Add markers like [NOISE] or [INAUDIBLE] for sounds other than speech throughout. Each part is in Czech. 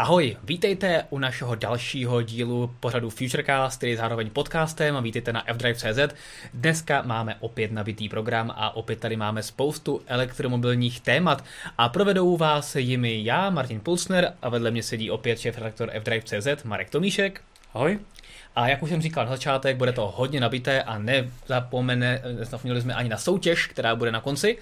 Ahoj, vítejte u našeho dalšího dílu pořadu Futurecast, který je zároveň podcastem a vítejte na fdrive.cz. Dneska máme opět nabitý program a opět tady máme spoustu elektromobilních témat a provedou vás jimi já, Martin Pulsner a vedle mě sedí opět šéf redaktor fdrive.cz Marek Tomíšek. Ahoj. A jak už jsem říkal na začátek, bude to hodně nabité a nezapomene, nezapomněli jsme ani na soutěž, která bude na konci.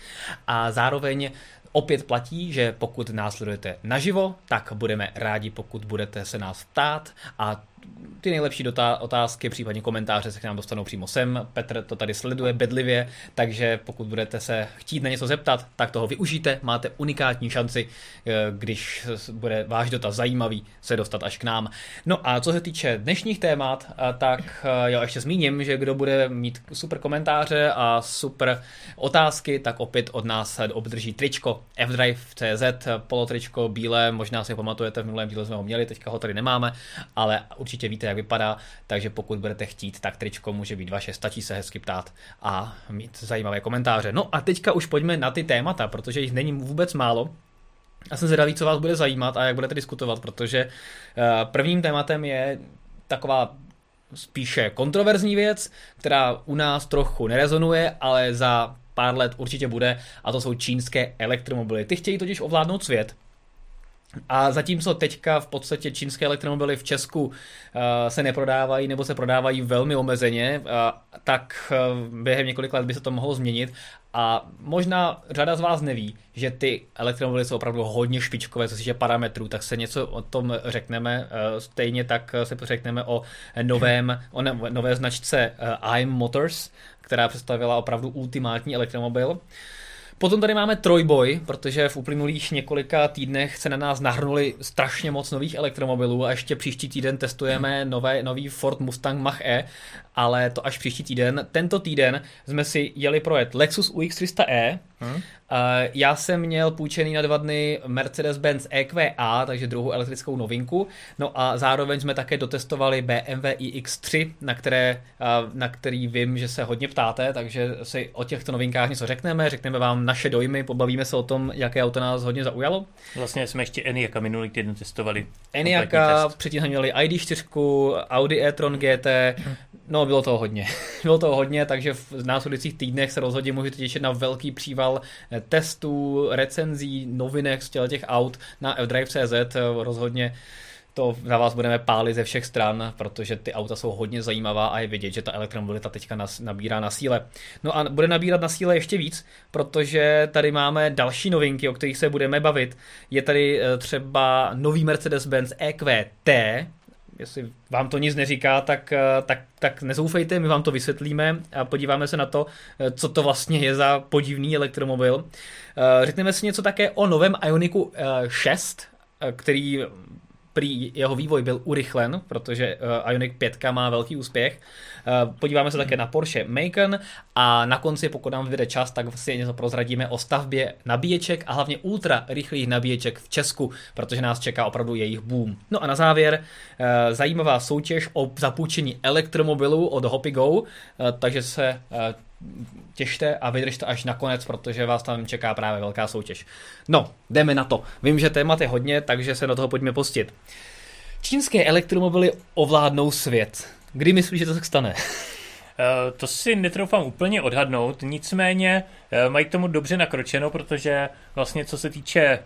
A zároveň Opět platí, že pokud nás sledujete naživo, tak budeme rádi, pokud budete se nás ptát a ty nejlepší dotá- otázky, případně komentáře se k nám dostanou přímo sem. Petr to tady sleduje bedlivě, takže pokud budete se chtít na něco zeptat, tak toho využijte. Máte unikátní šanci, eh, když bude váš dotaz zajímavý, se dostat až k nám. No a co se týče dnešních témat, eh, tak eh, já ještě zmíním, že kdo bude mít super komentáře a super otázky, tak opět od nás obdrží tričko fdrive.cz, polotričko bílé, možná si pamatujete, v minulém díle jsme ho měli, teďka ho tady nemáme, ale určitě víte, jak vypadá, takže pokud budete chtít, tak tričko může být vaše, stačí se hezky ptát a mít zajímavé komentáře. No a teďka už pojďme na ty témata, protože jich není vůbec málo. Já jsem zvědavý, co vás bude zajímat a jak budete diskutovat, protože eh, prvním tématem je taková spíše kontroverzní věc, která u nás trochu nerezonuje, ale za pár let určitě bude, a to jsou čínské elektromobily. Ty chtějí totiž ovládnout svět, a zatímco teďka v podstatě čínské elektromobily v Česku uh, se neprodávají nebo se prodávají velmi omezeně, uh, tak uh, během několika let by se to mohlo změnit. A možná řada z vás neví, že ty elektromobily jsou opravdu hodně špičkové, co se týče parametrů, tak se něco o tom řekneme. Stejně tak se řekneme o novém, o nové značce IM Motors, která představila opravdu ultimátní elektromobil. Potom tady máme trojboj, protože v uplynulých několika týdnech se na nás nahrnuli strašně moc nových elektromobilů a ještě příští týden testujeme nové, nový Ford Mustang Mach-E, ale to až příští týden. Tento týden jsme si jeli projet Lexus UX300e, hmm. Já jsem měl půjčený na dva dny Mercedes-Benz EQA, takže druhou elektrickou novinku. No a zároveň jsme také dotestovali BMW iX3, na, které, na který vím, že se hodně ptáte, takže si o těchto novinkách něco řekneme, řekneme vám naše dojmy, pobavíme se o tom, jaké auto nás hodně zaujalo. Vlastně jsme ještě Eniaka minulý týden testovali. Eniaka, předtím jsme měli ID4, Audi e-tron GT, no bylo toho hodně. [LAUGHS] bylo toho hodně, takže v následujících týdnech se rozhodně můžete těšit na velký příval testů, recenzí, novinek z těch aut na fdrive.cz rozhodně to na vás budeme pálit ze všech stran, protože ty auta jsou hodně zajímavá a je vidět, že ta elektromobilita teďka nas, nabírá na síle. No a bude nabírat na síle ještě víc, protože tady máme další novinky, o kterých se budeme bavit. Je tady eh, třeba nový Mercedes-Benz EQT, jestli vám to nic neříká, tak, eh, tak, tak nezoufejte, my vám to vysvětlíme a podíváme se na to, eh, co to vlastně je za podivný elektromobil. Eh, řekneme si něco také o novém Ioniku 6, který prý jeho vývoj byl urychlen, protože Ioniq 5 má velký úspěch. Podíváme se také na Porsche Macan a na konci, pokud nám vyjde čas, tak si něco prozradíme o stavbě nabíječek a hlavně ultra rychlých nabíječek v Česku, protože nás čeká opravdu jejich boom. No a na závěr zajímavá soutěž o zapůjčení elektromobilů od HopiGo, takže se těšte a vydržte až nakonec, protože vás tam čeká právě velká soutěž. No, jdeme na to. Vím, že témat je hodně, takže se do toho pojďme pustit. Čínské elektromobily ovládnou svět. Kdy myslíš, že to se stane? [LAUGHS] Eh, to si netroufám úplně odhadnout, nicméně eh, mají k tomu dobře nakročeno, protože vlastně co se týče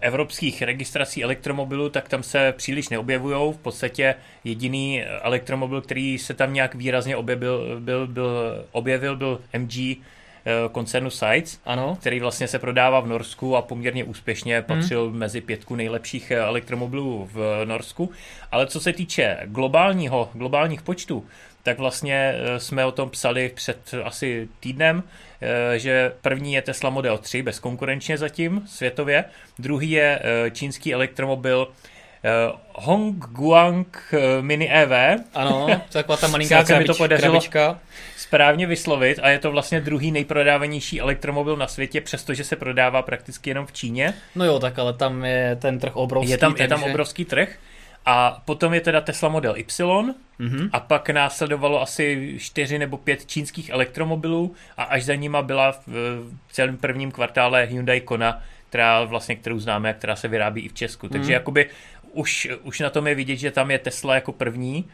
evropských registrací elektromobilů, tak tam se příliš neobjevují. V podstatě jediný elektromobil, který se tam nějak výrazně objevil, byl, byl, objevil, byl MG koncernu Sites, ano. který vlastně se prodává v Norsku a poměrně úspěšně hmm. patřil hmm. mezi pětku nejlepších elektromobilů v Norsku. Ale co se týče globálního, globálních počtů, tak vlastně eh, jsme o tom psali před asi týdnem, eh, že první je Tesla Model 3, bezkonkurenčně zatím světově, druhý je eh, čínský elektromobil Hong Guang Mini EV. Ano, taková ta malinká krabič, mi to podařilo krabička. správně vyslovit a je to vlastně druhý nejprodávanější elektromobil na světě, přestože se prodává prakticky jenom v Číně. No jo, tak ale tam je ten trh obrovský. Je tam, takže... je tam obrovský trh. A potom je teda Tesla Model Y mm-hmm. a pak následovalo asi čtyři nebo pět čínských elektromobilů a až za nima byla v celém prvním kvartále Hyundai Kona, která vlastně, kterou známe a která se vyrábí i v Česku. Takže mm. jakoby už, už na tom je vidět, že tam je Tesla jako první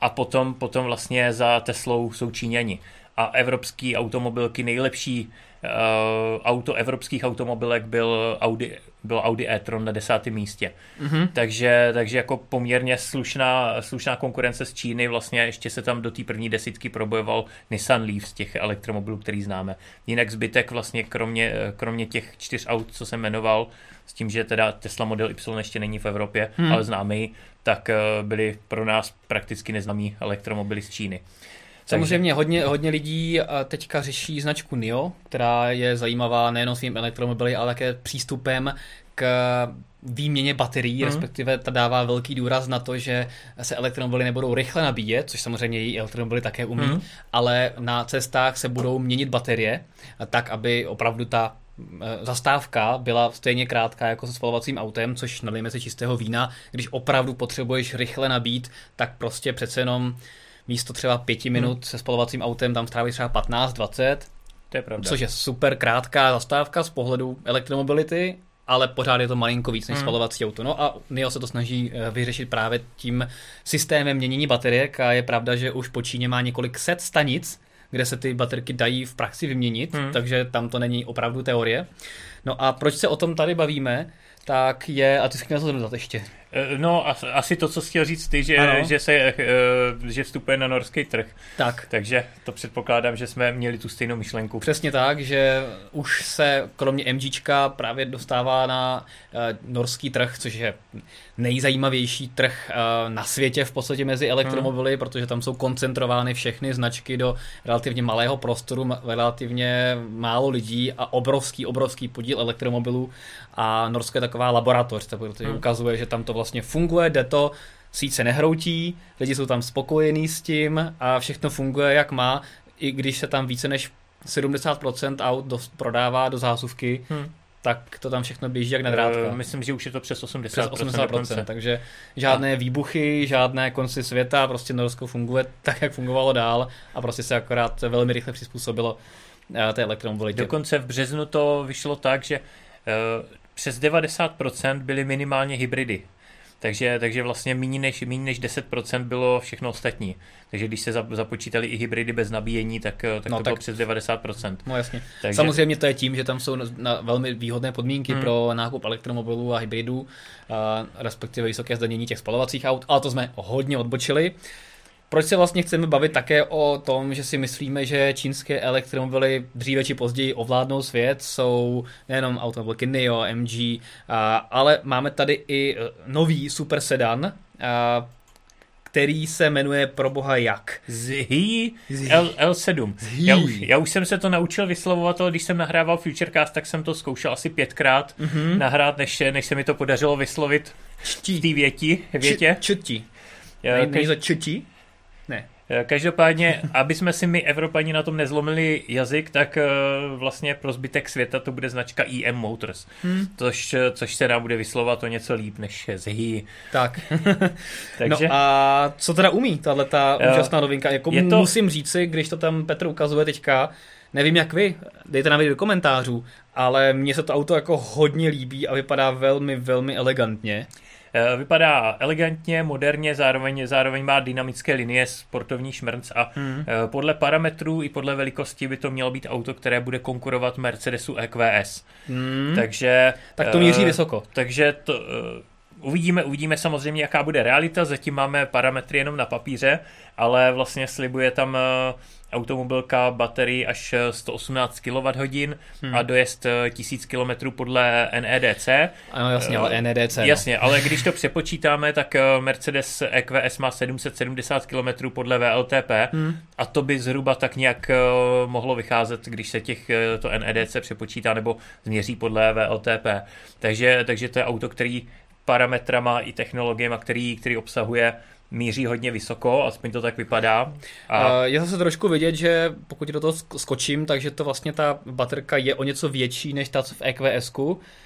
a potom, potom vlastně za Teslou jsou Číňani. A evropský automobilky nejlepší uh, auto evropských automobilek byl Audi, byl Audi e-tron na desátém místě. Mm-hmm. Takže, takže jako poměrně slušná, slušná konkurence z Číny, vlastně ještě se tam do té první desítky probojoval Nissan Leaf z těch elektromobilů, který známe. Jinak zbytek vlastně kromě, kromě těch čtyř aut, co jsem jmenoval, s tím, že teda Tesla Model Y ještě není v Evropě, hmm. ale známý, tak eh, byly pro nás prakticky neznámí elektromobily z Číny. Samozřejmě hodně, hodně lidí teďka řeší značku NIO, která je zajímavá nejen svým elektromobily, ale také přístupem k výměně baterií, mm. respektive ta dává velký důraz na to, že se elektromobily nebudou rychle nabíjet, což samozřejmě její elektromobily také umí, mm. ale na cestách se budou měnit baterie, tak aby opravdu ta e, zastávka byla stejně krátká jako se spalovacím autem, což nalijeme si čistého vína. Když opravdu potřebuješ rychle nabít, tak prostě přece jenom místo třeba pěti minut hmm. se spalovacím autem tam stráví třeba 15-20. To je pravda. Což je super krátká zastávka z pohledu elektromobility, ale pořád je to malinko víc než hmm. spalovací auto. No a NIO se to snaží eh, vyřešit právě tím systémem měnění bateriek a je pravda, že už po Číně má několik set stanic, kde se ty baterky dají v praxi vyměnit, hmm. takže tam to není opravdu teorie. No a proč se o tom tady bavíme, tak je, a ty jsi měl to ještě. Eh, no, asi to, co jsi chtěl říct ty, že, že, se, eh, že vstupuje na norský trh. Tak. Takže to předpokládám, že jsme měli tu stejnou myšlenku. Přesně tak, že už se kromě MGčka právě dostává na eh, norský trh, což je nejzajímavější trh na světě v podstatě mezi elektromobily, hmm. protože tam jsou koncentrovány všechny značky do relativně malého prostoru, relativně málo lidí a obrovský, obrovský podíl elektromobilů a Norsko je taková laboratoř, protože hmm. ukazuje, že tam to vlastně funguje, jde to, síť se nehroutí, lidi jsou tam spokojení s tím a všechno funguje jak má, i když se tam více než 70% aut dost prodává do zásuvky, hmm. tak to tam všechno běží jak na drátka. Myslím, že už je to přes 80%. Přes 80%, takže žádné a. výbuchy, žádné konci světa, prostě Norsko funguje tak, jak fungovalo dál a prostě se akorát velmi rychle přizpůsobilo eh, té elektromobilitě. Dokonce v březnu to vyšlo tak, že eh, přes 90% byly minimálně hybridy. Takže, takže vlastně méně než, méně než 10% bylo všechno ostatní. Takže když se započítali i hybridy bez nabíjení, tak, tak no, to tak, bylo přes 90%. No jasně. Takže... Samozřejmě to je tím, že tam jsou na, na velmi výhodné podmínky hmm. pro nákup elektromobilů a hybridů, a respektive vysoké zdanění těch spalovacích aut, ale to jsme hodně odbočili. Proč se vlastně chceme bavit také o tom, že si myslíme, že čínské elektromobily dříve či později ovládnou svět, jsou nejenom automobilky NIO, MG, ale máme tady i e, nový super sedan, který se jmenuje pro boha jak? Zhi L, L7. Zhi. Já, už, já už jsem se to naučil vyslovovat, ale když jsem nahrával Futurecast, tak jsem to zkoušel asi pětkrát mm-hmm. nahrát, než, než se mi to podařilo vyslovit v té věti, větě. Č, čtí. Nejde to čtí? Ne. Eh, každopádně, aby jsme si my Evropani na tom nezlomili jazyk, tak eh, vlastně pro zbytek světa to bude značka EM Motors, hmm. což, eh, což se nám bude vyslovat o něco líp než ZHI. Tak. [LAUGHS] Takže... No a co teda umí tahle ta úžasná novinka? Jako je to... musím říci, když to tam Petr ukazuje teďka, nevím jak vy, dejte nám do komentářů, ale mně se to auto jako hodně líbí a vypadá velmi, velmi elegantně. Eh, vypadá elegantně, moderně, zároveň, zároveň má dynamické linie, sportovní šmrnc a hmm. Eh, podle parametrů i podle velikosti by to mělo být auto, které bude konkurovat Mercedesu EQS. Hmm. Takže... Tak to míří uh, vysoko. Takže to... Uvidíme, uvidíme samozřejmě, jaká bude realita, zatím máme parametry jenom na papíře, ale vlastně slibuje tam automobilka baterii až 118 kWh hmm. a dojezd 1000 km podle NEDC. Ano, jasně, ale NEDC. No. Jasně, ale když to přepočítáme, tak eh, Mercedes EQS má 770 km podle VLTP hmm. a to by zhruba tak nějak eh, mohlo vycházet, když se těch eh, to NEDC přepočítá nebo změří podle VLTP. Takže, takže to je auto, který parametrama i technologiemi, který, který obsahuje míří hodně vysoko, aspoň to tak vypadá. A... Je zase trošku vidět, že pokud do toho skočím, takže to vlastně ta baterka je o něco větší než ta v EQS,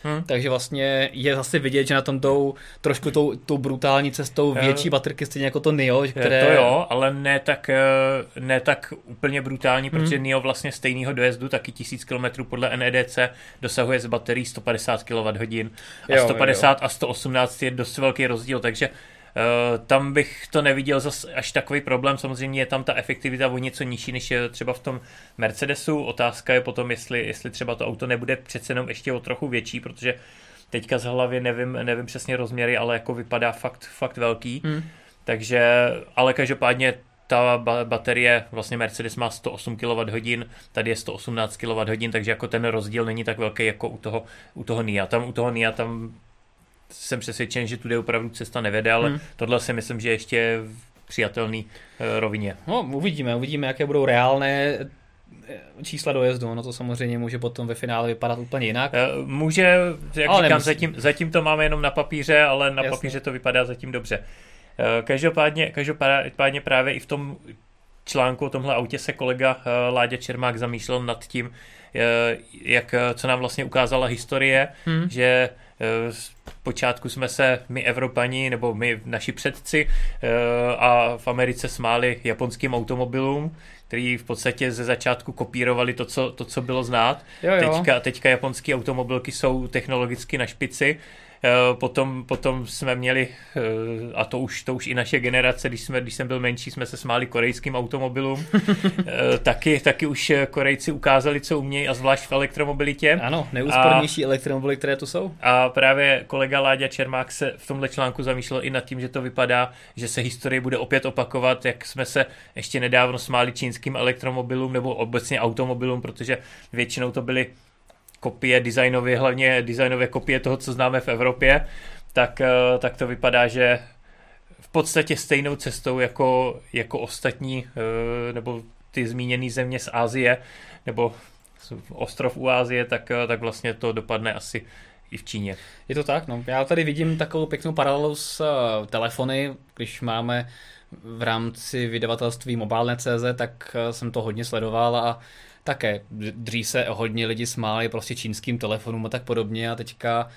hmm. takže vlastně je zase vidět, že na tom jdou trošku tou, tou brutální cestou větší baterky, stejně jako to NIO. Které... To jo, ale ne tak, eh, ne tak úplně brutální, hmm. protože NIO vlastně stejného dojezdu, taky 1000 km podle NEDC, dosahuje z baterií 150 kWh a jo, 150 jo. a 118 je dost velký rozdíl, takže tam bych to neviděl zas až takový problém. Samozřejmě je tam ta efektivita o něco nižší, než je třeba v tom Mercedesu. Otázka je potom, jestli, jestli třeba to auto nebude přece jenom ještě o trochu větší, protože teďka z hlavy nevím, nevím přesně rozměry, ale jako vypadá fakt, fakt velký. Hmm. Takže, ale každopádně ta baterie, vlastně Mercedes má 108 kWh, tady je 118 kWh, takže jako ten rozdíl není tak velký jako u toho, u toho NIA. Tam u toho NIA tam jsem přesvědčen, že tudy opravdu cesta nevede, ale hmm. tohle si myslím, že ještě v přijatelný eh, rovině. No, uvidíme, uvidíme, jaké budou reálné eh, čísla dojezdu, no to samozřejmě může potom ve finále vypadat úplně jinak. Eh, může, jak ale říkám, zatím, zatím to máme jenom na papíře, ale na Jasně. papíře to vypadá zatím dobře. Každopádně, každopádně právě i v tom článku o tomhle autě se kolega Láďa Čermák zamýšlel nad tím, jak, co nám vlastně ukázala historie, hmm. že z počátku jsme se my Evropani nebo my naši předci eh, a v Americe smáli japonským automobilům, který v podstatě ze začátku kopírovali to, co, to, co bylo znát. Jo, jo. Teďka, teďka japonské automobilky jsou technologicky na špici Eh, potom, potom jsme měli, eh, a to už, to už i naše generace, když, jsme, když jsem byl menší, jsme se smáli korejským automobilům. [LAUGHS] Eh, taky, taky už Korejci ukázali, co umějí, a zvlášť v elektromobilitě. Ano, nejúspornější a, elektromobily, které tu jsou. A právě kolega Láďa Čermák se v tomhle článku zamýšlel i nad tím, že to vypadá, že se historie bude opět opakovat, jak jsme se ještě nedávno smáli čínským elektromobilům nebo obecně automobilům, protože většinou to byly kopie designově, hlavně designové kopie toho, co známe v Evropě, tak, eh, tak to vypadá, že v podstatě stejnou cestou jako, jako ostatní, eh, nebo ty zmíněné země z Ázie, nebo ostrov u Ázie, tak, eh, tak vlastně to dopadne asi i v Číně. Je to tak, no. Já tady vidím takovou pěknou paralelu s telefony, když máme v rámci vydavatelství mobilné.cz, tak jsem to hodně sledoval a také dřív se hodně lidi smáli prostě čínským telefonům a tak podobně a teďka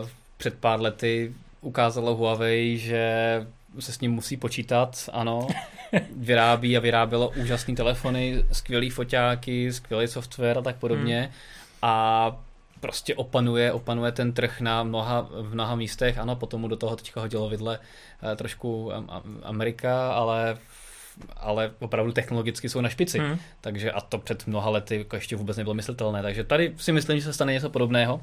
uh, před pár lety ukázalo Huawei, že se s ním musí počítat, ano, [LAUGHS] vyrábí a vyrábělo úžasné telefony, skvělý foťáky, skvělý software a tak podobně hmm. a prostě opanuje, opanuje ten trh na mnoha, v mnoha místech, ano, potom mu do toho teďka hodilo vidle eh, trošku Amerika, ale ale opravdu technologicky jsou na špici. Hmm. Takže a to před mnoha lety jako ještě vůbec nebylo myslitelné. Takže tady si myslím, že se stane něco podobného.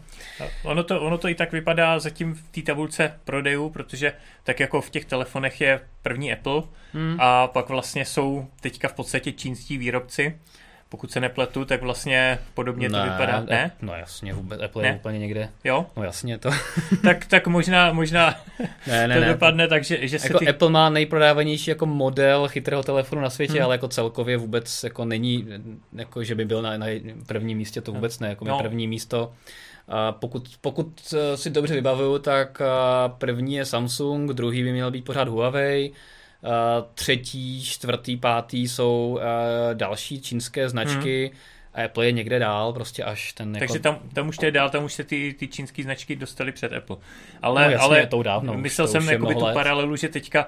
Ono to, ono to i tak vypadá zatím v té tabulce prodejů, protože tak jako v těch telefonech je první Apple hmm. a pak vlastně jsou teďka v podstatě čínští výrobci pokud se nepletu, tak vlastně podobně ne, to vypadá, ne? No jasně, vůbec Apple ne? je úplně někde. Jo? No jasně to. [LAUGHS] tak, tak možná, možná ne, ne, to ne. dopadne tak, že, že se jako ty... Apple má nejprodávanější jako model chytrého telefonu na světě, hmm. ale jako celkově vůbec jako není, jako že by byl na, na prvním místě, to vůbec ne, jako no. první místo. A pokud, pokud eh, si dobře vybavuju, tak eh, první je Samsung, druhý by měl být pořád Huawei, třetí, čtvrtý, pátý jsou uh, další čínské značky. Hmm. A Apple je někde dál, prostě až ten jako... Takže tam, tam už to je dál, tam už se ty, ty čínské značky dostaly před Apple. Ale, no, jasně, ale to dávno, myslel to jsem jako tu paralelu, že teďka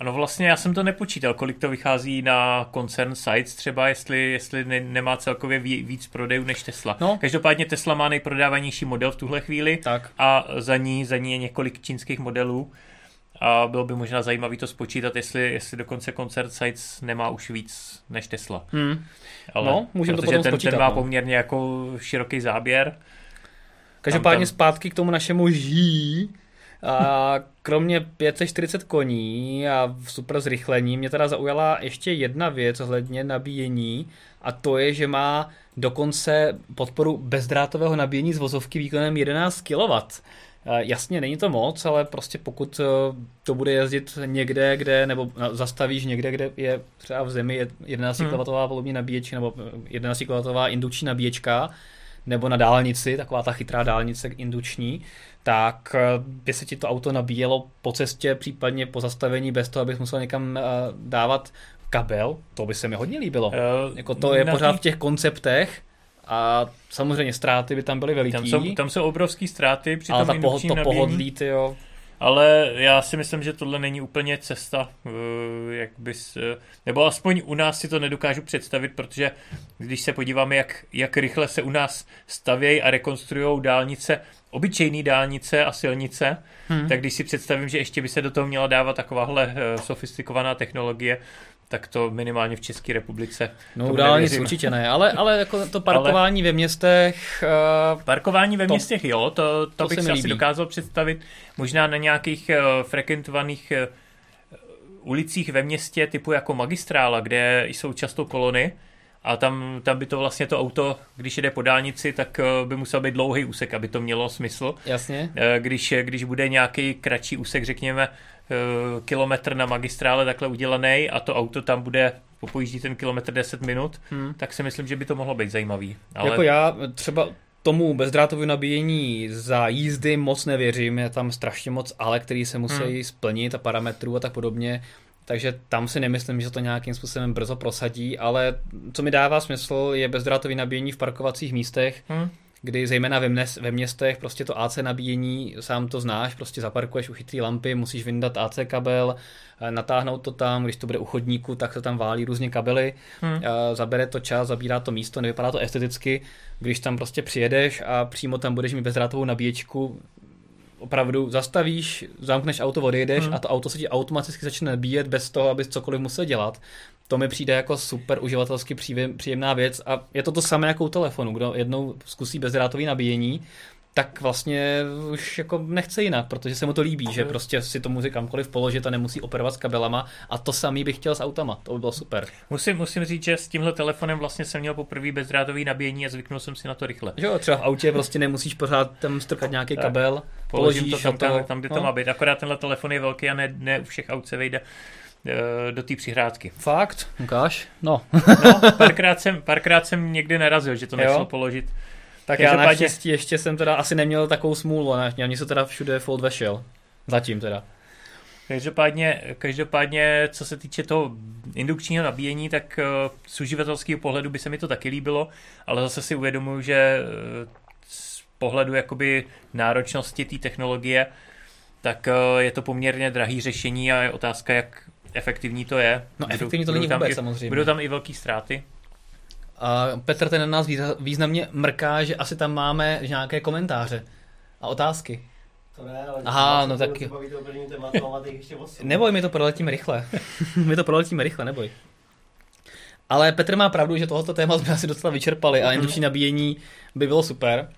ano, vlastně já jsem to nepočítal, kolik to vychází na koncern Sites třeba, jestli, jestli ne, nemá celkově víc prodejů než Tesla. No. Každopádně Tesla má nejprodávanější model v tuhle chvíli tak. a za ní, za ní je několik čínských modelů a bylo by možná zajímavé to spočítat, jestli, jestli dokonce koncert Sites nemá už víc než Tesla. Hmm. Ale, no, můžeme to potom ten, spočítat, ten má no. poměrně jako široký záběr. Každopádně tam, tam... zpátky k tomu našemu ží. A kromě 540 koní a super zrychlení mě teda zaujala ještě jedna věc ohledně nabíjení a to je, že má dokonce podporu bezdrátového nabíjení z vozovky výkonem 11 kW. Eh, jasně, není to moc, ale prostě pokud eh, to bude jezdit někde, kde, nebo zastavíš někde, kde je třeba v zemi 11 hmm. kW palubní nabíječ, nebo 11 kW indukční nabíječka, nebo na dálnici, taková ta chytrá dálnice induční, tak eh, by se ti to auto nabíjelo po cestě, případně po zastavení, bez toho, abych musel někam eh, dávat kabel, to by se mi hodně líbilo. Uh, jako to je pořád v těch konceptech, a samozřejmě ztráty by tam byly veliký. Tam jsou, tam jsou obrovské ztráty při ale tom ta poho- to pohodlí, ty jo. Ale já si myslím, že tohle není úplně cesta, eh, jak bys, eh, nebo aspoň u nás si to nedokážu představit, protože když se podíváme, jak, jak rychle se u nás stavějí a rekonstruují dálnice, obyčejné dálnice a silnice, hmm. tak když si představím, že ještě by se do toho měla dávat takováhle eh, sofistikovaná technologie, tak to minimálně v České republice. No dálnic určitě ne, ale, ale jako to [LAUGHS] parkování ale ve městech... Uh, parkování ve to, městech, jo, to, to, to bych si asi dokázal představit. Možná na nějakých uh, frekventovaných uh, ulicích ve městě typu jako magistrála, kde jsou často kolony, a tam, tam by to vlastně to auto, když jede po dálnici, tak by musel být dlouhý úsek, aby to mělo smysl. Jasně. Když, když bude nějaký kratší úsek, řekněme, Eh, kilometr na magistrále takhle udělaný a to auto tam bude popojíždí ten kilometr 10 minut, hmm. tak si myslím, že by to mohlo být zajímavý. Ale... Jako já třeba tomu bezdrátovému nabíjení za jízdy moc nevěřím, je tam strašně moc ale, který se musí hmm. splnit a parametrů a tak podobně, takže tam si nemyslím, že to nějakým způsobem brzo prosadí, ale co mi dává smysl je bezdrátové nabíjení v parkovacích místech, hmm. kdy zejména ve, mnes, ve městech prostě to AC nabíjení, sám to znáš, prostě zaparkuješ u chytrý lampy, musíš vyndat AC kabel, eh, natáhnout to tam, když to bude u chodníku, tak se tam válí různě kabely, hmm. Eh, zabere to čas, zabírá to místo, nevypadá to esteticky, když tam prostě přijedeš a přímo tam budeš mít bezdrátovou nabíječku, opravdu zastavíš, zamkneš auto, odejdeš hmm. a to auto se ti automaticky začne nabíjet bez toho, abys cokoliv musel dělat to mi přijde jako super uživatelsky příjemná věc a je to to samé jako u telefonu, kdo jednou zkusí bezdrátový nabíjení, tak vlastně už jako nechce jinak, protože se mu to líbí, že prostě si to může kamkoliv položit a nemusí operovat s kabelama a to samý bych chtěl s autama, to by bylo super. Musím, musím říct, že s tímhle telefonem vlastně jsem měl poprvé bezdrátový nabíjení a zvyknul jsem si na to rychle. Jo, třeba v autě prostě nemusíš pořád tam strkat nějaký tak. kabel, položíš to tam, to, tam, kde no. to má být, akorát tenhle telefon je velký a ne, ne u všech aut se vejde Eh, do té přihrádky. Fakt? Ukáž? No. no párkrát, jsem, párkrát jsem někdy narazil, že to nešlo položit. Tak já naštěstí ještě jsem teda asi neměl takovou smůlu, ne? Mně se teda všude Fold vešel. Zatím teda. Každopádně, každopádně, co se týče toho indukčního nabíjení, tak uh, z uživatelského pohledu by se mi to taky líbilo, ale zase si uvědomuji, že uh, z pohledu jakoby náročnosti té technologie, tak uh, je to poměrně drahý řešení a je otázka, jak efektivní to je. No budou, efektivní to není vůbec i, samozřejmě. Budou tam i velké ztráty. A Petr ten na nás významně mrká, že asi tam máme nějaké komentáře a otázky. To ne, ale Aha, no tak... neboj, my to proletíme rychle. [LAUGHS] my to proletíme rychle, neboj. Ale Petr má pravdu, že tohoto téma jsme asi docela vyčerpali a induční nabíjení by bylo super.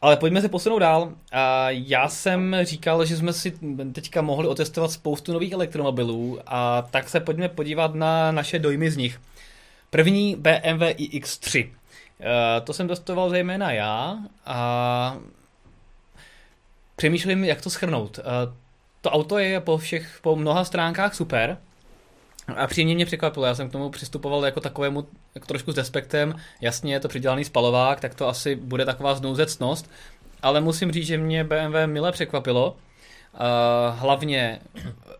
Ale pojďme se posunout dál. A já jsem říkal, že jsme si teďka mohli otestovat spoustu nových elektromobilů a tak se pojďme podívat na naše dojmy z nich. První BMW iX3. E, to jsem testoval zejména já a přemýšlím, jak to schrnout. E, to auto je po všech, po mnoha stránkách super, a příjemně mě překvapilo, já jsem k tomu přistupoval jako takovému jako trošku s despektem, jasně je to přidělaný spalovák, tak to asi bude taková znouzecnost, ale musím říct, že mě BMW mile překvapilo. Uh, hlavně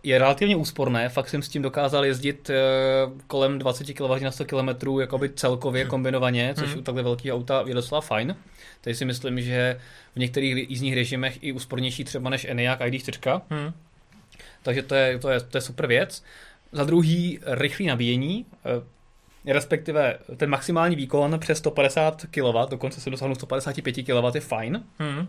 je relativně úsporné, fakt jsem s tím dokázal jezdit uh, kolem 20 kW na 100 km jakoby celkově kombinovaně, což hmm. u takhle velkého auta je docela fajn. Tady si myslím, že v některých jízdních režimech i úspornější třeba než Enyaq ID4. Hmm. Takže to je, to, je, to je super věc. Za druhý rychlý nabíjení, eh, respektive ten maximální výkon přes 150 kW, dokonce se dosáhnu 155 kW je fajn, hmm.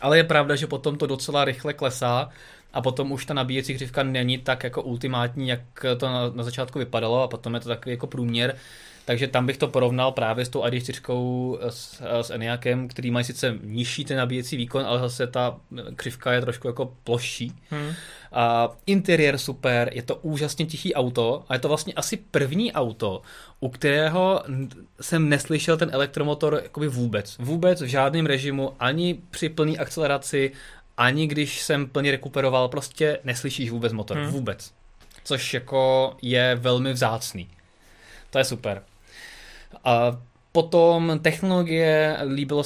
Ale je pravda, že potom to docela rychle klesá a potom už ta nabíjecí hřivka není tak jako ultimátní, jak to na, na začátku vypadalo a potom je to takový jako průměr. Takže tam bych to porovnal právě s tou ID4 s, s Eniakem, který mají sice nižší ten nabíjecí výkon, ale zase ta křivka je trošku jako plošší. Hmm. A interiér super, je to úžasně tichý auto a je to vlastně asi první auto, u kterého jsem neslyšel ten elektromotor jakoby vůbec. Vůbec v žádném režimu, ani při plné akceleraci, ani když jsem plně rekuperoval, prostě neslyšíš vůbec motor. Hmm. Vůbec. Což jako je velmi vzácný. To je super. A Potom technologie, líbil,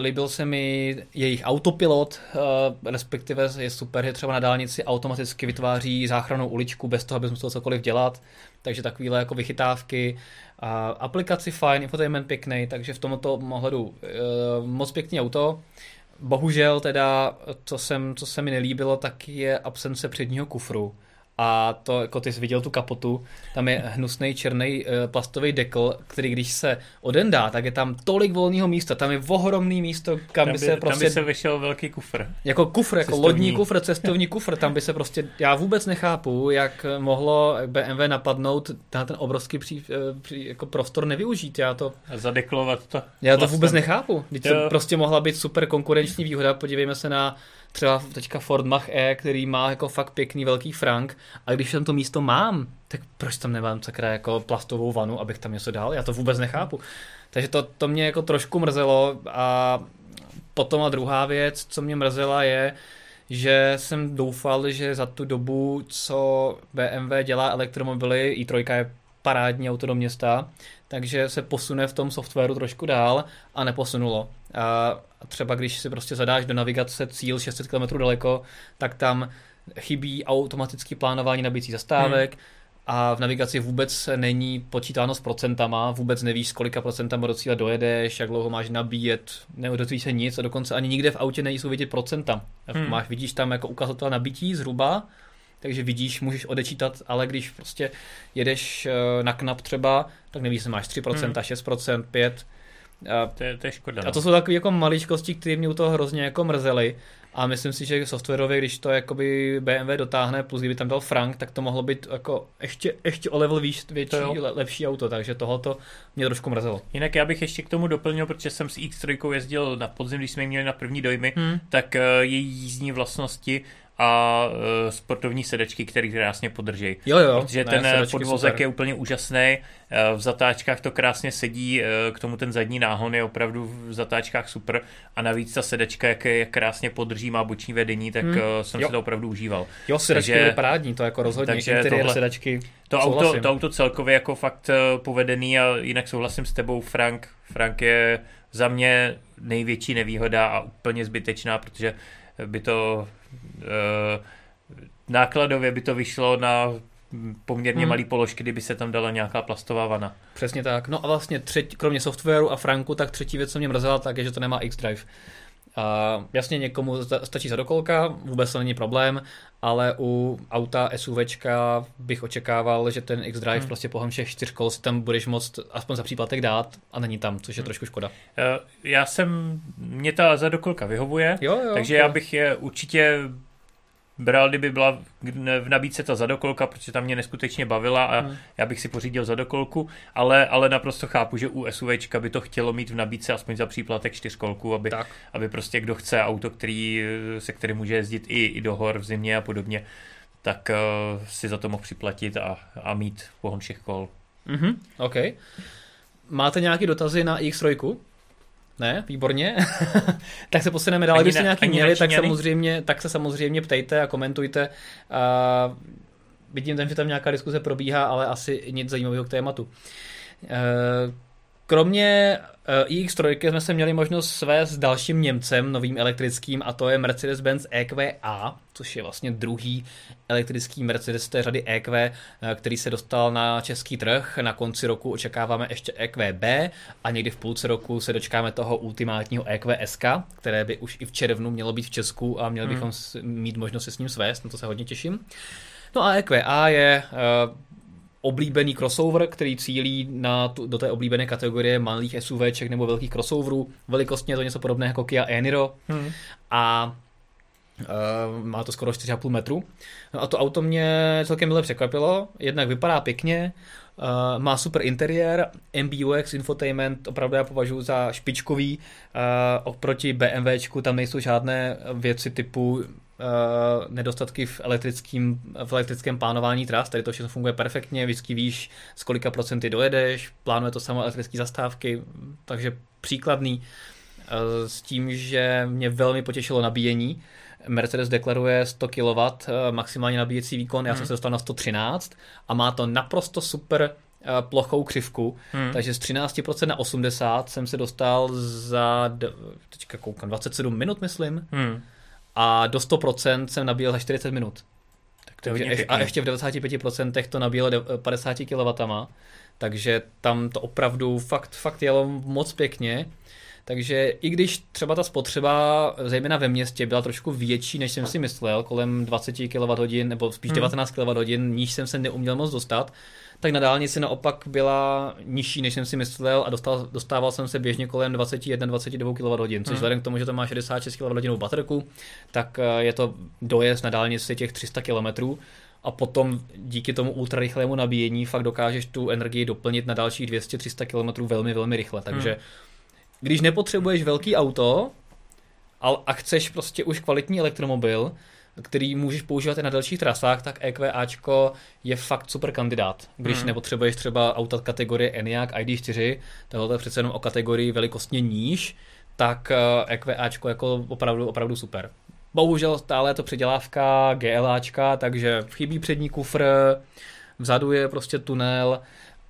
líbil se mi jejich autopilot, uh, respektive je super, že třeba na dálnici automaticky vytváří záchranou uličku bez toho, aby musel cokoliv dělat, takže takovéhle jako vychytávky. A aplikaci fajn, infotainment pěkný, takže v tomto ohledu uh, moc pěkný auto. Bohužel teda, co, jsem, co se mi nelíbilo, tak je absence předního kufru a to, jako ty jsi viděl tu kapotu, tam je hnusný černý eh, plastový dekl, který když se odendá, tak je tam tolik volného místa, tam je ohromný místo, kam tam by, by se prostě... Tam by se vyšel velký kufr. Jako kufr, jako cestovní. lodní kufr, cestovní kufr, tam by se prostě, já vůbec nechápu, jak mohlo BMW napadnout na ten obrovský pří, eh, pří, jako prostor nevyužít, já to... A zadeklovat to. Já to vlastně. vůbec nechápu, když to prostě mohla být super konkurenční výhoda, podívejme se na třeba teďka Ford Mach E, který má jako fakt pěkný velký frank a když tam to místo mám, tak proč tam nemám sakra jako plastovou vanu, abych tam něco dal? Já to vůbec nechápu. Takže to, to mě jako trošku mrzelo a potom a druhá věc, co mě mrzela je, že jsem doufal, že za tu dobu, co BMW dělá elektromobily, i3 je parádní auto do města, takže se posune v tom softwaru trošku dál a neposunulo. A třeba když si prostě zadáš do navigace cíl 600 km daleko, tak tam chybí automatický plánování nabící zastávek, hmm a v navigaci vůbec není počítáno s procentama, vůbec nevíš, z kolika procentama do cíle dojedeš, jak dlouho máš nabíjet, neodotví se nic a dokonce ani nikde v autě nejsou vidět procenta. Hmm. Máš, vidíš tam jako ukazatel nabití zhruba, takže vidíš, můžeš odečítat, ale když prostě jedeš eh, na knap třeba, tak nevíš, že máš 3%, hmm. 6%, 5%. A, to, je, to je škoda. A to no. jsou takové jako maličkosti, které mě u toho hrozně jako mrzely. A myslím si, že softwarově, když to jakoby BMW dotáhne, plus kdyby tam dal Frank, tak to mohlo být jako ještě, ještě o level výš, větší, le, lepší auto, takže tohoto mě trošku mrzelo. Jinak já bych ještě k tomu doplnil, protože jsem s X3 jezdil na podzim, když jsme ji měli na první dojmy, hmm. tak uh, její jízdní vlastnosti a uh, sportovní sedečky, které krásně podrží. Jo, jo. Protože ne, ten podvozek super. je úplně úžasný. Uh, v zatáčkách to krásně sedí, uh, k tomu ten zadní náhon je opravdu v zatáčkách super a navíc ta sedečka, jak je krásně podrží, má boční vedení, tak hmm. uh, jsem jo. si to opravdu užíval. Jo, sedačky takže, parádní, to jako rozhodně, takže tohle, sedačky. To auto, to auto celkově jako fakt povedený a jinak souhlasím s tebou, Frank. Frank je za mě největší nevýhoda a úplně zbytečná, protože by to nákladově by to vyšlo na poměrně hmm. malý položky, kdyby se tam dala nějaká plastová vana. Přesně tak. No a vlastně třetí, kromě softwaru a Franku, tak třetí věc, co mě mrzela, tak je, že to nemá X-Drive. A jasně někomu stačí zadokolka, vůbec to není problém, ale u auta SUVčka bych očekával, že ten X-Drive hmm. prostě pohon všech čtyř kol si tam budeš moct aspoň za příplatek dát a není tam, což je hmm. trošku škoda. Eh, já jsem, mě ta zadokolka vyhovuje, jo, jo, takže jo. já bych je určitě bral, kdyby byla v nabídce ta zadokolka, protože tam mě neskutečně bavila a hmm. já bych si pořídil zadokolku, ale, ale naprosto chápu, že u SUVčka by to chtělo mít v nabídce aspoň za příplatek čtyřkolku, aby, tak. aby prostě kdo chce auto, který, se kterým může jezdit i, i do hor v zimě a podobně, tak uh, si za to mohl připlatit a, a mít pohon všech kol. Mhm, OK. Máte nějaké dotazy na X3? Ne, výborně. [LAUGHS] tak se posuneme dál. Kdybyste nějaký měli, tak samozřejmě, tak se samozřejmě ptejte a komentujte. Uh, vidím tam, že tam nějaká diskuze probíhá, ale asi nic zajímavého k tématu. Uh, Kromě uh, iX3 jsme se měli možnost svést s dalším Němcem, novým elektrickým, a to je Mercedes-Benz EQA, což je vlastně druhý elektrický Mercedes té řady EQ, uh, který se dostal na český trh. Na konci roku očekáváme ještě EQB a někdy v půlce roku se dočkáme toho ultimátního EQSK, které by už i v červnu mělo být v Česku a měli hmm. bychom mít možnost se s ním svést, na to se hodně těším. No a EQA je uh, oblíbený crossover, který cílí na tu, do té oblíbené kategorie malých SUVček nebo velkých crossoverů. Velikostně je to něco podobného jako Kia e-Niro. Hmm. A Uh, má to skoro 4,5 metru. No a to auto mě celkem milé překvapilo. Jednak vypadá pěkně, uh, má super interiér, MBUX infotainment opravdu já považuji za špičkový. Uh, oproti BMWčku tam nejsou žádné věci typu Uh, nedostatky v, elektrickým, v elektrickém plánování tras, tady to všechno funguje perfektně, vždycky víš, z kolika procenty dojedeš, plánuje to samo elektrické zastávky, takže příkladný uh, s tím, že mě velmi potěšilo nabíjení. Mercedes deklaruje 100 kW uh, maximální nabíjecí výkon, já hmm. jsem mhm. se dostal na 113 a má to naprosto super plochou křivku, hmm. takže z 13% na 80 jsem se dostal za, teďka koukám, 27 minut, myslím, hmm. A do 100% jsem nabíjel za 40 minut. Tak to takže a ještě v 95% to nabíjelo 50 kW, takže tam to opravdu fakt, fakt jelo moc pěkně. Takže i když třeba ta spotřeba, zejména ve městě, byla trošku větší, než jsem si myslel, kolem 20 kWh nebo spíš 19 kWh, níž jsem se neuměl moc dostat, tak na dálnici naopak byla nižší, než jsem si myslel a dostal, dostával jsem se běžně kolem 21-22 kWh, což vzhledem k tomu, že to má 66 kWh baterku, tak eh, je to dojezd na dálnici těch 300 km a potom díky tomu ultrarychlému nabíjení fakt dokážeš tu energii doplnit na dalších 200-300 km velmi, velmi rychle. Takže hmm když nepotřebuješ velký auto a chceš prostě už kvalitní elektromobil, který můžeš používat i na dalších trasách, tak EQAčko je fakt super kandidát. Když hmm. nepotřebuješ třeba auta kategorie ENIAC ID4, tohle je přece jenom o kategorii velikostně níž, tak EQAčko jako opravdu, opravdu super. Bohužel stále je to předělávka GLAčka, takže chybí přední kufr, vzadu je prostě tunel,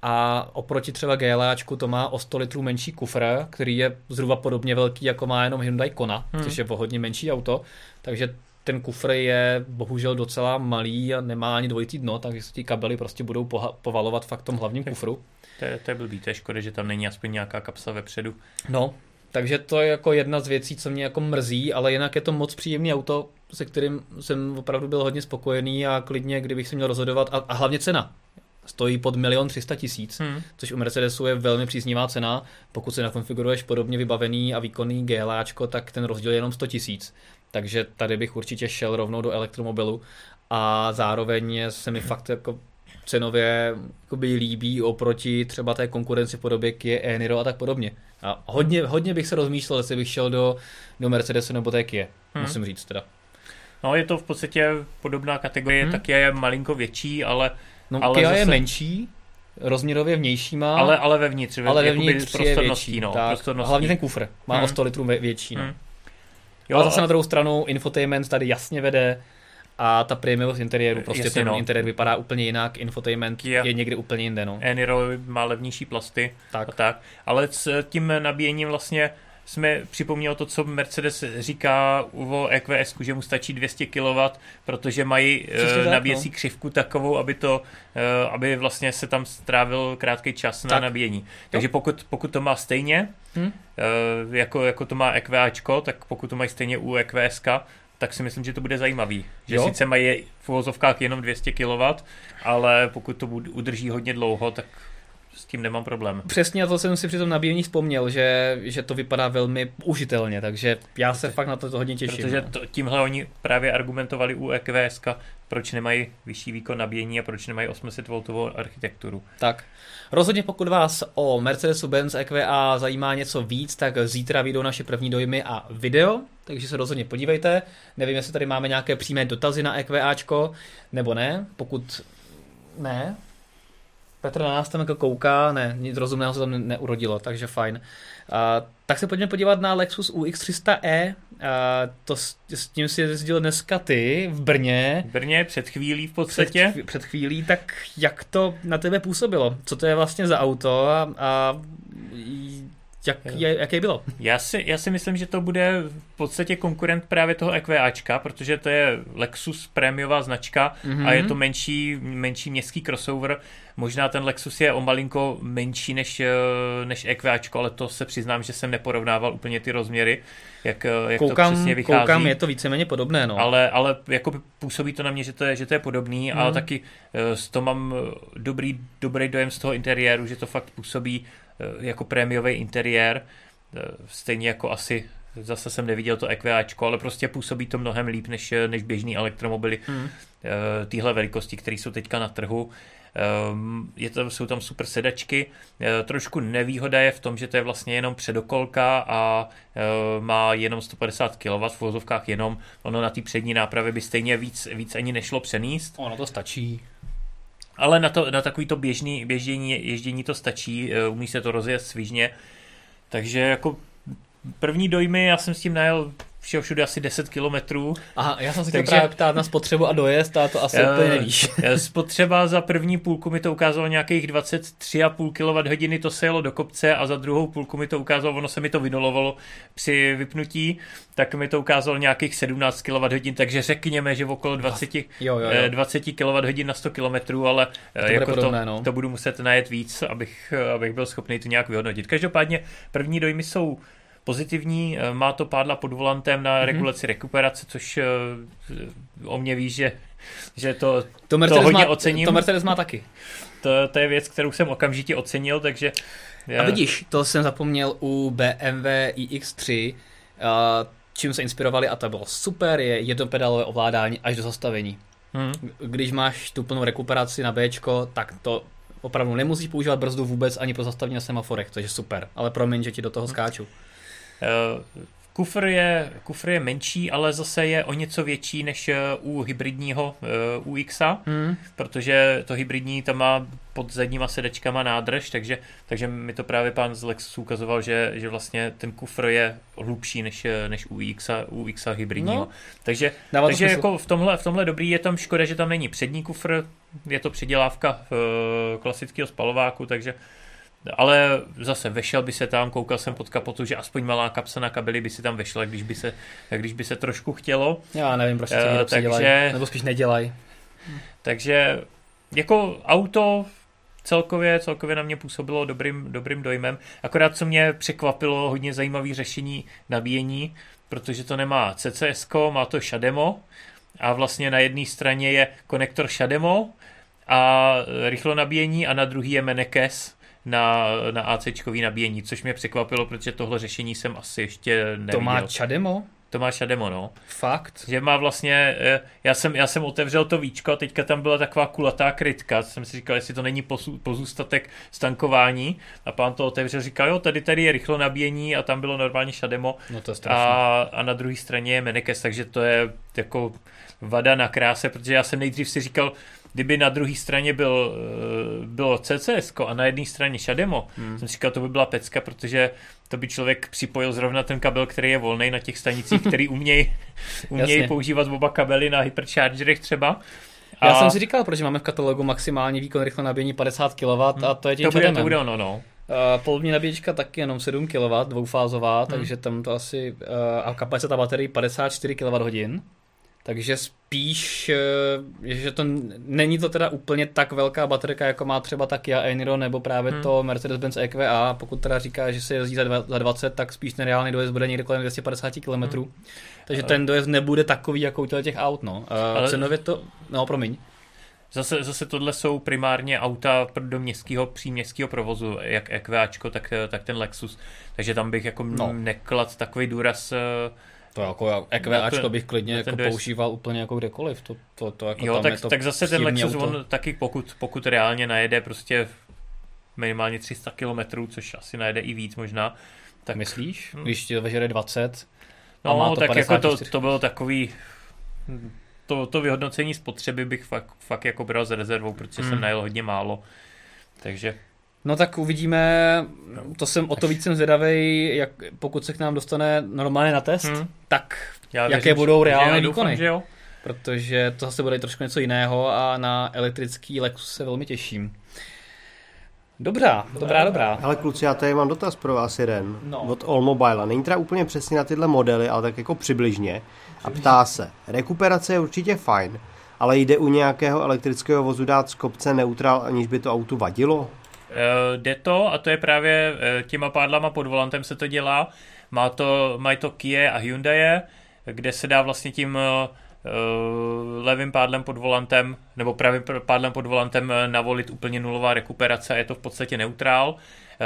a oproti třeba GLAčku to má o 100 litrů menší kufr, který je zhruba podobně velký, jako má jenom Hyundai Kona, hmm. což je o hodně menší auto, takže ten kufr je bohužel docela malý a nemá ani dvojitý dno, takže se ty kabely prostě budou poha- povalovat fakt v tom hlavním kufru. To je, to je blbý, to je škoda, že tam není aspoň nějaká kapsa vepředu. No, takže to je jako jedna z věcí, co mě jako mrzí, ale jinak je to moc příjemný auto, se kterým jsem opravdu byl hodně spokojený a klidně, kdybych se měl rozhodovat, a, a hlavně cena stojí pod milion 300 tisíc, hmm. což u Mercedesu je velmi příznivá cena. Pokud si nakonfiguruješ podobně vybavený a výkonný GLAčko, tak ten rozdíl je jenom 100 tisíc. Takže tady bych určitě šel rovnou do elektromobilu a zároveň se mi fakt jako cenově jakoby líbí oproti třeba té konkurenci v podobě Kia e-Niro a tak podobně. A hodně, hodně bych se rozmýšlel, jestli bych šel do, do Mercedesu nebo té Kia, hmm. musím říct teda. No je to v podstatě podobná kategorie, hmm. tak je malinko větší, ale No, ale Kia zase... je menší, rozměrově vnější má. Ale, ale vevnitř, ale vevnitř je větší. No, tak, hlavně ten kufr má hmm. o 100 litrů větší. No. Hmm. Jo, ale zase a... na druhou stranu infotainment tady jasně vede a ta prémiovost interiéru, prostě Jasně, ten no. interiér vypadá úplně jinak, infotainment Kia. je někdy úplně jinde. No. Eniro má levnější plasty tak. a tak, ale s tím nabíjením vlastně jsme připomněl to, co Mercedes říká o EQS, že mu stačí 200 kW, protože mají uh, nabíjecí no. křivku takovou, aby to, uh, aby vlastně se tam strávil krátký čas tak. na nabíjení. Takže pokud, pokud to má stejně, hmm. uh, jako, jako to má EQAčko, tak pokud to mají stejně u EQS, tak si myslím, že to bude zajímavý. Že jo? sice mají v uvozovkách jenom 200 kW, ale pokud to udrží hodně dlouho, tak s tím nemám problém. Přesně to jsem si při tom nabíjení vzpomněl, že, že to vypadá velmi užitelně, takže já se fakt na to, to hodně těším. Protože no. to, tímhle oni právě argumentovali u EQS, proč nemají vyšší výkon nabíjení a proč nemají 800 V architekturu. Tak. Rozhodně pokud vás o Mercedesu-Benz EQA zajímá něco víc, tak zítra vyjdou naše první dojmy a video, takže se rozhodně podívejte. Nevím, jestli tady máme nějaké přímé dotazy na EQAčko, nebo ne. Pokud ne, Petr na nás tam jako kouká, ne, nic rozumného se tam neurodilo, takže fajn. A, tak se pojďme podívat na Lexus UX300e. A, to s, s tím si jezdil dneska ty v Brně. V Brně před chvílí v podstatě. Před, před chvílí, tak jak to na tebe působilo? Co to je vlastně za auto a, a jak, je, jaké bylo? Já si, já si myslím, že to bude v podstatě konkurent právě toho EQAčka, protože to je Lexus prémiová značka mm-hmm. a je to menší, menší městský crossover. Možná ten Lexus je o malinko menší než, eh, než EQAčko, ale to se přiznám, že jsem neporovnával úplně ty rozměry, jak, eh, jak koukám, to přesně vychází. Koukám, je to víceméně podobné, no. Ale, ale jako působí to na mě, že to je, že to je podobný, mm. ale taky eh, z toho mám dobrý, dobrý dojem z toho interiéru, že to fakt působí Eh, jako prémiový interiér, eh, stejně jako asi zase jsem neviděl to EQAčko, ale prostě působí to mnohem líp než, než běžný elektromobily mm. téhle velikosti, které jsou teďka na trhu. Je to, jsou tam super sedačky. Trošku nevýhoda je v tom, že to je vlastně jenom předokolka a má jenom 150 kW v vozovkách jenom. Ono na té přední nápravě by stejně víc, víc ani nešlo přenést. Ono to stačí. Ale na, to, na takový to běžný běždění, ježdění to stačí, eh, umí se to rozjet svižně. Takže jako první dojmy, já jsem s tím najel všude asi 10 kilometrů. Aha, já jsem se Takže... právě ptát na spotřebu a dojezd a to asi uh, úplně nevíš. spotřeba za první půlku mi to ukázalo nějakých 23,5 kWh, to se jelo do kopce a za druhou půlku mi to ukázalo, ono se mi to vydolovalo při vypnutí, tak mi to ukázalo nějakých 17 kWh, takže řekněme, že okolo 20, jo, jo, jo. 20 kWh na 100 km, ale to, jako podobné, to, no. to budu muset najet víc, abych, abych byl schopný to nějak vyhodnotit. Každopádně první dojmy jsou pozitivní, eh, má to pádla pod volantem na mm-hmm. regulaci rekuperace, což eh, o mě ví, že, že to, to, Mercedes to hodně má, ocením. To Mercedes má taky. To, to je věc, kterou jsem okamžitě ocenil, takže... Já... A vidíš, to jsem zapomněl u BMW iX3, čím se inspirovali a to bylo super, je jednopedálové ovládání až do zastavení. Hmm. Když máš tu plnou rekuperaci na B, tak to opravdu nemusíš používat brzdu vůbec ani pro zastavení na semaforech, což je super. Ale promiň, že ti do toho skáču. Uh, Kufr je, kufr je menší, ale zase je o něco větší než eh, u hybridního uh, UX, hmm. protože to hybridní tam má pod zadníma sedečkama nádrž, takže, takže mi to právě pán z Lexus ukazoval, že, že vlastně ten kufr je hlubší než, než u UX, UX hybridního. No, takže takže jako v tomhle, v tomhle dobrý je tam škoda, že tam není přední kufr, je to předělávka klasického spalováku, takže ale zase vešel by se tam, koukal jsem pod kapotu, že aspoň malá kapsa na kabely by si tam vešla, když by se, když by se trošku chtělo. Já nevím, proč to uh, takže, dělají, nebo spíš nedělají. Takže jako auto celkově, celkově na mě působilo dobrým, dobrým dojmem. Akorát co mě překvapilo, hodně zajímavé řešení nabíjení, protože to nemá CCS, má to Shademo a vlastně na jedné straně je konektor Shademo a rychlo nabíjení a na druhý je Menekes, na, na AC nabíjení, což mě překvapilo, protože tohle řešení jsem asi ještě neviděl. To má Chademo? To má Chademo, no. Fakt? Že má vlastně, eh, já jsem, já jsem otevřel to víčko a teďka tam byla taková kulatá krytka, jsem si říkal, jestli to není pozůstatek stankování a pán to otevřel, říkal, jo, tady tady je rychlo nabíjení a tam bylo normálně Chademo no to je a, a na druhé straně je Menekes, takže to je jako vada na kráse, protože já jsem nejdřív si říkal, kdyby na druhé straně byl, eh, bylo CCS a na jedné straně Shademo, hmm. jsem říkal, to by byla pecka, protože to by člověk připojil zrovna ten kabel, který je volný na těch stanicích, [LAUGHS] který umějí uměj používat oba kabely na hyperchargerech třeba. A... Já jsem si říkal, protože máme v katalogu maximální výkon rychle nabíjení 50 kW a to je tím To bude, to bude ono, no. Uh, polubní nabíječka taky jenom 7 kW, dvoufázová, hmm. takže tam to asi, uh, a kapacita baterie 54 kWh. Takže spíš, eh, že to není to teda úplně tak velká baterka, jako má třeba ta Kia Eniro nebo právě hmm. to Mercedes-Benz EQA. Pokud teda říká, že se jezdí za 20, tak spíš ten reálný dojezd bude někde kolem 250 km. Hmm. Takže ten dojezd nebude takový, jako u těch aut. No. Ale... Cenově to, no promiň. Zase, zase tohle jsou primárně auta do městského, příměstského provozu, jak EQAčko, tak, tak ten Lexus. Takže tam bych jako no. neklad takový důraz uh, to jako EQAčko bych klidně jako dojezd... používal úplně jako kdekoliv. To, to, to jako jo, tam tak, to tak zase ten Lexus, auto. on taky pokud, pokud reálně najede prostě minimálně 300 km, což asi najede i víc možná. Tak... Myslíš? Hmm. Když ti vežere 20 No, má to tak 54. jako to, to bylo takový to, to vyhodnocení spotřeby bych fakt, fakt jako bral s rezervou, protože hmm. jsem najel hodně málo. Takže No tak uvidíme, to jsem o to víc jsem zvědavý, jak, pokud se k nám dostane normálně na test, hmm. tak Já jaké věřím, budou reálné výkony. Že jo. Protože to zase bude trošku něco jiného a na elektrický Lexus se velmi těším. Dobrá, dobrá, dobrá. Ale kluci, já tady mám dotaz pro vás jeden. No. Od All Mobile. Není teda úplně přesně na tyhle modely, ale tak jako přibližně. A ptá se, rekuperace je určitě fajn, ale jde u nějakého elektrického vozu dát z kopce neutrál, aniž by to autu vadilo? Uh, jde to a to je právě uh, těma pádlama pod volantem se to dělá. Má to, mají to Kia a Hyundai, kde se dá vlastně tím uh, levým pádlem pod volantem, nebo pravým pádlem pod volantem navolit úplně nulová rekuperace a je to v podstatě neutrál.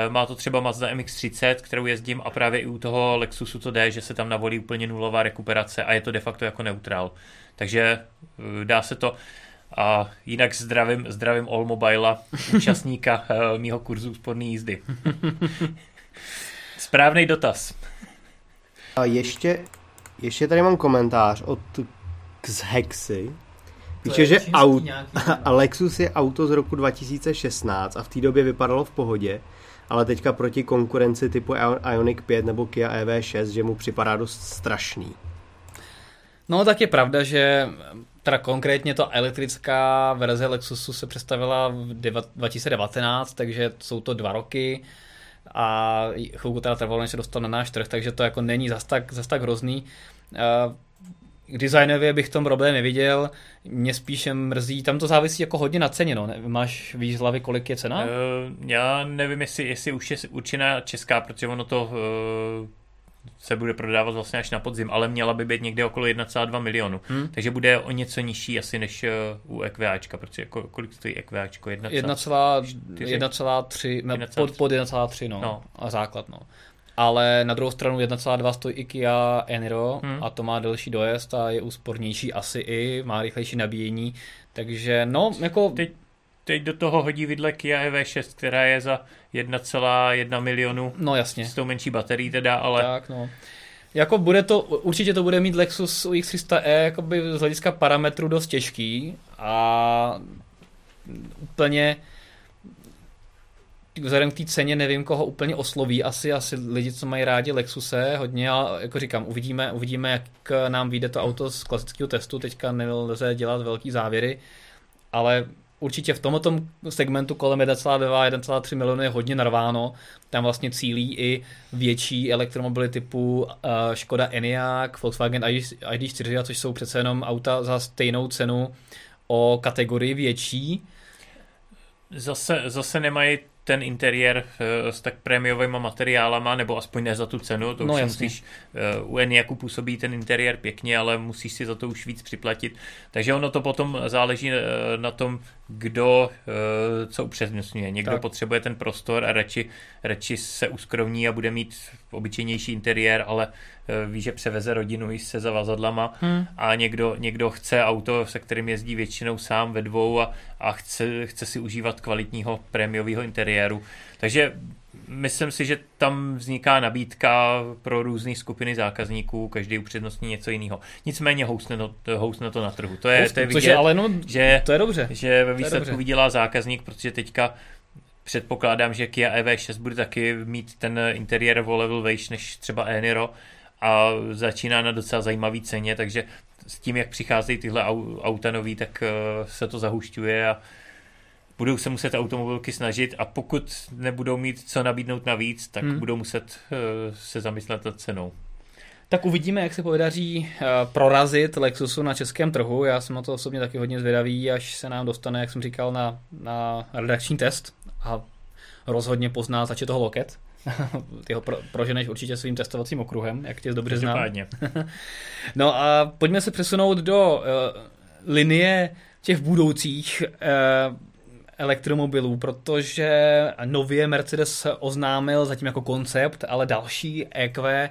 Má to třeba Mazda MX-30, kterou jezdím a právě i u toho Lexusu to jde, že se tam navolí úplně nulová rekuperace a je to de facto jako neutrál. Takže dá se to, a jinak zdravím, zdravím All Mobile, účastníka uh, [LAUGHS] mýho kurzu úsporné jízdy. [LAUGHS] Správný dotaz. A ještě, ještě tady mám komentář od Xhexy. Píše, že aut, [LAUGHS] a Lexus je auto z roku 2016 a v té době vypadalo v pohodě, ale teďka proti konkurenci typu Ioniq 5 nebo Kia EV6, že mu připadá dost strašný. No tak je pravda, že teda konkrétně to elektrická verze Lexusu se představila v 2019, takže jsou to dva roky a chvilku teda trvalo, než se dostal na náš trh, takže to jako není zas tak, zas tak hrozný. Designově bych tom problém neviděl, mě spíše mrzí, tam to závisí jako hodně na ceně, no. Máš víc z hlavy, kolik je cena? Uh, já nevím, jestli, jestli už je určená česká, protože ono to uh, se bude prodávat vlastně až na podzim, ale měla by být někde okolo 1,2 milionu. Hmm. Takže bude o něco nižší asi než eh, u EQAčka, protože kolik stojí EQAčko? 1,3, pod, pod 1,3 no, no. A základ no. Ale na druhou stranu 1,2 stojí IKEA Eniro hmm. a to má delší dojezd a je úspornější asi i, má rychlejší nabíjení. Takže no, jako... Teď, teď do toho hodí vidle Kia EV6, která je za 1,1 milionu. No jasně. S tou menší baterií teda, ale... Tak no. Jako bude to, určitě to bude mít Lexus UX300e jakoby z hlediska parametru dost těžký a úplně vzhledem k té ceně nevím, koho úplně osloví, asi, asi lidi, co mají rádi Lexuse hodně, a jako říkám, uvidíme, uvidíme, jak nám vyjde to auto z klasického testu, teďka nelze dělat velký závěry, ale určitě v tomto segmentu kolem 1,2-1,3 milionu je hodně narváno. Tam vlastně cílí i větší elektromobily typu uh, Škoda Enyaq, Volkswagen ID4, což jsou přece jenom auta za stejnou cenu o kategorii větší. Zase, zase nemají ten interiér uh, s tak prémiovými materiálama, nebo aspoň ne za tu cenu, to no, už jasně. musíš, uh, u Eniaku působí ten interiér pěkně, ale musíš si za to už víc připlatit. Takže ono to potom záleží na tom, kdo uh, co upřednostňuje. Někdo tak. potřebuje ten prostor a radši, radši se uskrovní a bude mít obyčejnější interiér, ale uh, ví, že převeze rodinu i se zavazadlama hmm. a někdo, někdo chce auto, se kterým jezdí většinou sám ve dvou a, a chce, chce si užívat kvalitního prémiového interiéru. Takže myslím si, že tam vzniká nabídka pro různé skupiny zákazníků, každý upřednostní něco jiného. Nicméně housne, no, housne to na trhu. To je, to je vidět, je ale no, že, to je dobře. že ve výsledku vydělá zákazník, protože teďka předpokládám, že Kia EV6 bude taky mít ten interiér o level vejš než třeba Eniro a začíná na docela zajímavý ceně, takže s tím, jak přicházejí tyhle auta nový, tak eh, se to zahušťuje a budou se muset automobilky snažit a pokud nebudou mít co nabídnout navíc, tak hmm. budou muset uh, se zamyslet nad cenou. Tak uvidíme, jak se podaří uh, prorazit Lexusu na českém trhu. Já jsem na to osobně taky hodně zvědavý, až se nám dostane, jak jsem říkal, na, na redakční test a rozhodně pozná začít toho loket. [LAUGHS] Ty ho pro, proženeš určitě svým testovacím okruhem, jak tě dobře znám. [LAUGHS] no a pojďme se přesunout do uh, linie těch budoucích uh, elektromobilů, protože nově Mercedes oznámil zatím jako koncept, ale další EQ eh,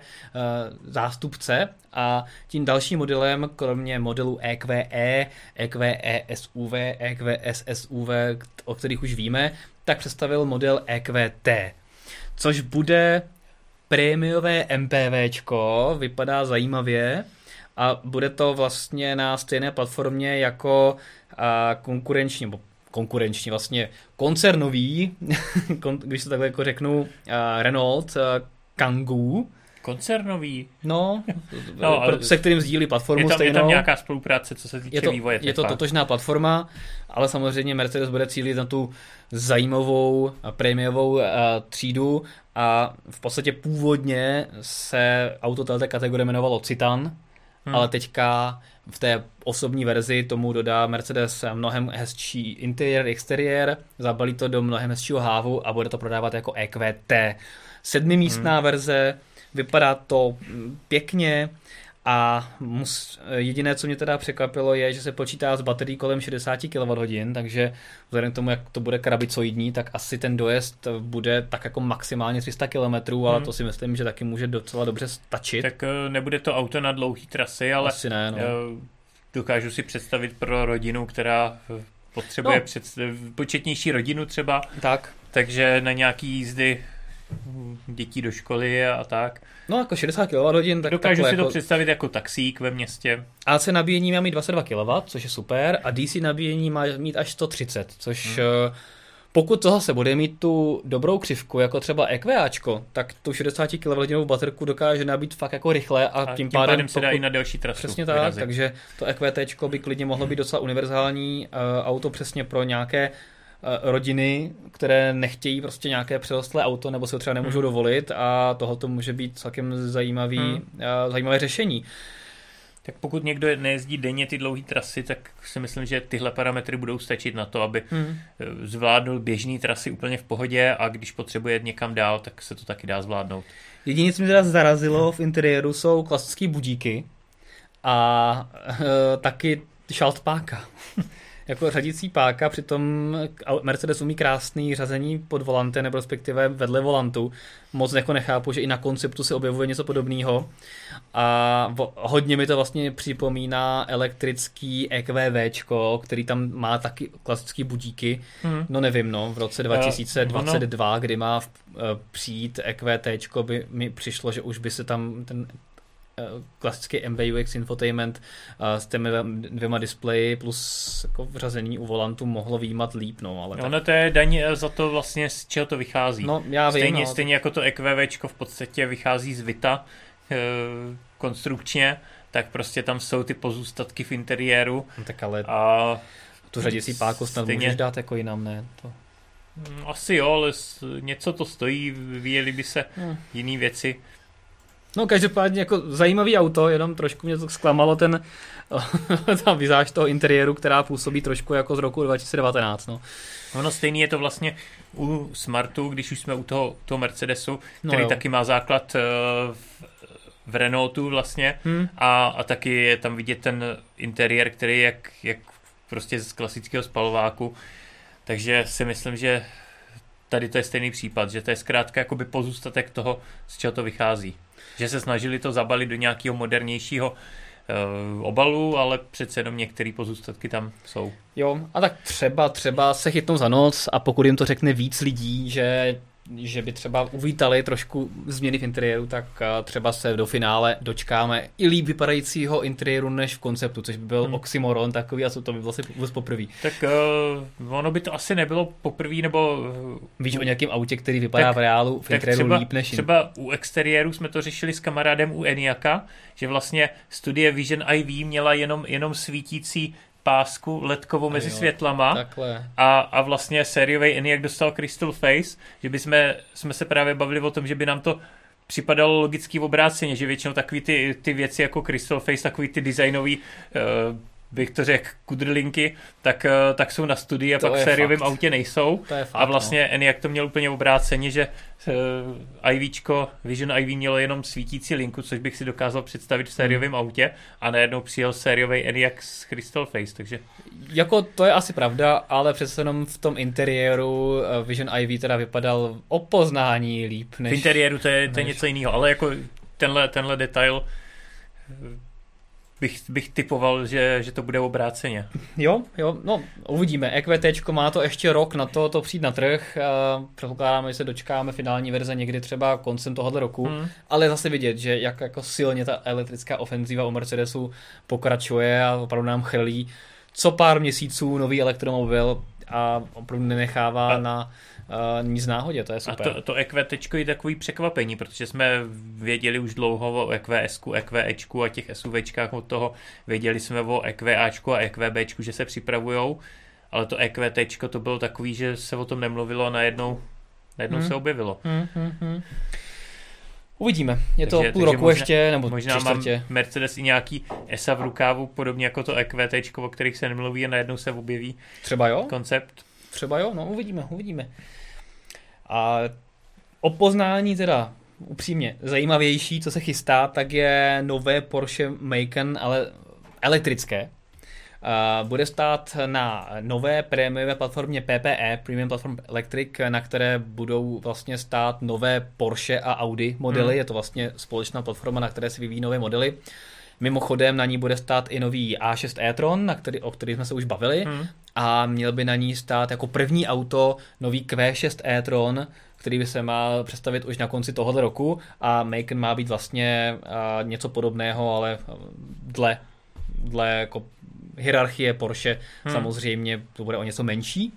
zástupce a tím dalším modelem, kromě modelu EQE, EQE SUV, EQE SUV, o kterých už víme, tak představil model EQT, což bude prémiové MPVčko, vypadá zajímavě a bude to vlastně na stejné platformě jako konkurenční, nebo konkurenční, vlastně koncernový, [LAUGHS] když to takhle jako řeknu, uh, Renault uh, Kangoo, Koncernový? No, [LAUGHS] no se kterým sdílí platformu je tam, stejnou. Je tam nějaká spolupráce, co se týče je to, vývoje. Je to totožná platforma, ale samozřejmě Mercedes bude cílit na tu zajímavou a prémiovou uh, třídu a v podstatě původně se auto této kategorie jmenovalo Citan, hmm. ale teďka v té osobní verzi tomu dodá Mercedes mnohem hezčí interiér, exteriér, zabalí to do mnohem hezčího hávu a bude to prodávat jako EQT. Sedmimístná hmm. verze, vypadá to pěkně a mus, jediné, co mě teda překvapilo, je, že se počítá s baterií kolem 60 kWh, takže vzhledem k tomu, jak to bude krabicoidní, tak asi ten dojezd bude tak jako maximálně 300 km, ale hmm. to si myslím, že taky může docela dobře stačit. Tak eh, nebude to auto na dlouhé trasy, ale asi ne, no. Eh, dokážu si představit pro rodinu, která eh, potřebuje no. před, početnější rodinu třeba. Tak. Takže na nějaký jízdy dětí do školy a tak. No jako 60 kWh. Tak Dokážu si to jako... představit jako taxík ve městě. AC nabíjení má mít 22 kW, což je super, a DC nabíjení má mít až 130, což hmm. Pokud to zase bude mít tu dobrou křivku, jako třeba EQAčko, tak tu 60 kWh baterku dokáže nabít fakt jako rychle a, a tím, tím pádem, pádem se dá i na delší trasu. Přesně tak, vyrazit. takže to EQT by klidně mohlo být docela univerzální uh, auto přesně pro nějaké rodiny, které nechtějí prostě nějaké přerostlé auto nebo se ho třeba nemůžou hmm. dovolit a tohoto může být celkem zajímavý, hmm. uh, zajímavé řešení. Tak pokud někdo nejezdí denně ty dlouhé trasy, tak si myslím, že tyhle parametry budou stačit na to, aby hmm. zvládnul běžné trasy úplně v pohodě a když potřebuje někam dál, tak se to taky dá zvládnout. Jediné, co mě teda zarazilo v interiéru, jsou klasické budíky a e, taky šaltpáka. [LAUGHS] jako řadící páka, přitom Mercedes umí krásný řazení pod volantem, nebo respektive vedle volantu. Moc jako nechápu, že i na konceptu se objevuje něco podobného. A hodně mi to vlastně připomíná elektrický EQV, který tam má taky klasický budíky. Hmm. No nevím, no, v roce 2022, uh, kdy má v, uh, přijít EQT, by mi přišlo, že už by se tam ten Eh, klasický MBUX infotainment s těmi dvěma displeji plus jako vřazení u volantu mohlo výjímat líp. No, ale ono tak... to je daň eh, za to vlastně, z čeho to vychází. No, já vím, stejně, no. stejně jako to EQV v podstatě vychází z Vita konstrukčně, tak prostě tam jsou ty pozůstatky v interiéru. No, tak ale a tu řadící páku snad stejně... můžeš dát jako jinam, ne? To... Mm, asi jo, ale něco to stojí, vyjeli by se hmm. jiné věci. No každopádně jako zajímavý auto, jenom trošku mě to zklamalo ten [LAUGHS] ta vizáž toho interiéru, která působí trošku jako z roku 2019. No. Ono stejný je to vlastně u Smartu, když už jsme u toho, toho Mercedesu, no který no taky má základ eh, v, v Renaultu vlastně hmm. a, a taky je tam vidět ten interiér, který je jak, jak prostě z klasického spalováku. Takže si myslím, že tady to je stejný případ, že to je zkrátka jakoby pozůstatek toho, z čeho to vychází že se snažili to zabalit do nějakého modernějšího uh, obalu, ale přece jenom některé pozůstatky tam jsou. Jo, a tak třeba, třeba se chytnou za noc a pokud jim to řekne víc lidí, že že by třeba uvítali trošku změny v interiéru, tak eh, třeba se do finále dočkáme i líp vypadajícího interiéru než v konceptu, což by byl hmm. oxymoron takový a co to by asi vůbec poprvé. Tak uh, ono by to asi nebylo poprvé, nebo... Uh, Víš o nějakém autě, který vypadá tak, v reálu v interiéru třeba, líp než Třeba u exteriéru jsme to řešili s kamarádem u Eniaka, že vlastně studie Vision IV měla jenom, jenom svítící pásku ledkovou mezi jo, světlama takhle. A, a vlastně sériový Eniak dostal Crystal Face, že by jsme, jsme se právě bavili o tom, že by nám to připadalo logicky v obráceně, že většinou takový ty, ty věci jako Crystal Face, takový ty designový uh, bych to řekl, kudrlinky, tak, eh, tak jsou na studii a to pak v sériovém autě nejsou. To je fakt, a vlastně no. Eniak to měl úplně obráceně, že uh, IVčko, Vision IV mělo jenom svítící linku, což bych si dokázal představit v sériovém hmm. autě a najednou přijel sériový Eniak s Crystal Face, takže... Jako to je asi pravda, ale přece jenom v tom interiéru eh, Vision IV teda vypadal o poznání líp než... V interiéru to je, to je než... něco jiného, ale jako tenhle, tenhle detail bych, bych typoval, že, že to bude obráceně. Jo, jo, no uvidíme. EQT má to ještě rok na to, to přijít na trh. Předpokládáme, že se dočkáme finální verze někdy třeba koncem tohoto roku, hmm. ale zase vidět, že jak jako silně ta elektrická ofenzíva u Mercedesu pokračuje a opravdu nám chrlí co pár měsíců nový elektromobil a opravdu nenechává a... na uh, nic náhodě, to je super. A to, to EQT je takový překvapení, protože jsme věděli už dlouho o EQS, EQEčku a těch SUVčkách od toho, věděli jsme o EQAčku a EQBčku, že se připravujou, ale to EQT to bylo takový, že se o tom nemluvilo a najednou, najednou hmm. se objevilo. Hmm, hmm, hmm. Uvidíme. Je to takže, půl takže roku možná, ještě, nebo možná mám Mercedes i nějaký ESA v rukávu, podobně jako to EQT, o kterých se nemluví a najednou se objeví Třeba jo? koncept. Třeba jo, no uvidíme, uvidíme. A o poznání teda upřímně zajímavější, co se chystá, tak je nové Porsche Macan, ale elektrické. Bude stát na nové prémiové platformě PPE, Premium Platform Electric, na které budou vlastně stát nové Porsche a Audi modely. Hmm. Je to vlastně společná platforma, na které se vyvíjí nové modely. Mimochodem na ní bude stát i nový A6 e-tron, na který, o kterých jsme se už bavili. Hmm a měl by na ní stát jako první auto nový Q6 e-tron, který by se má představit už na konci tohoto roku a Macon má být vlastně něco podobného, ale dle, dle jako hierarchie Porsche hmm. samozřejmě to bude o něco menší.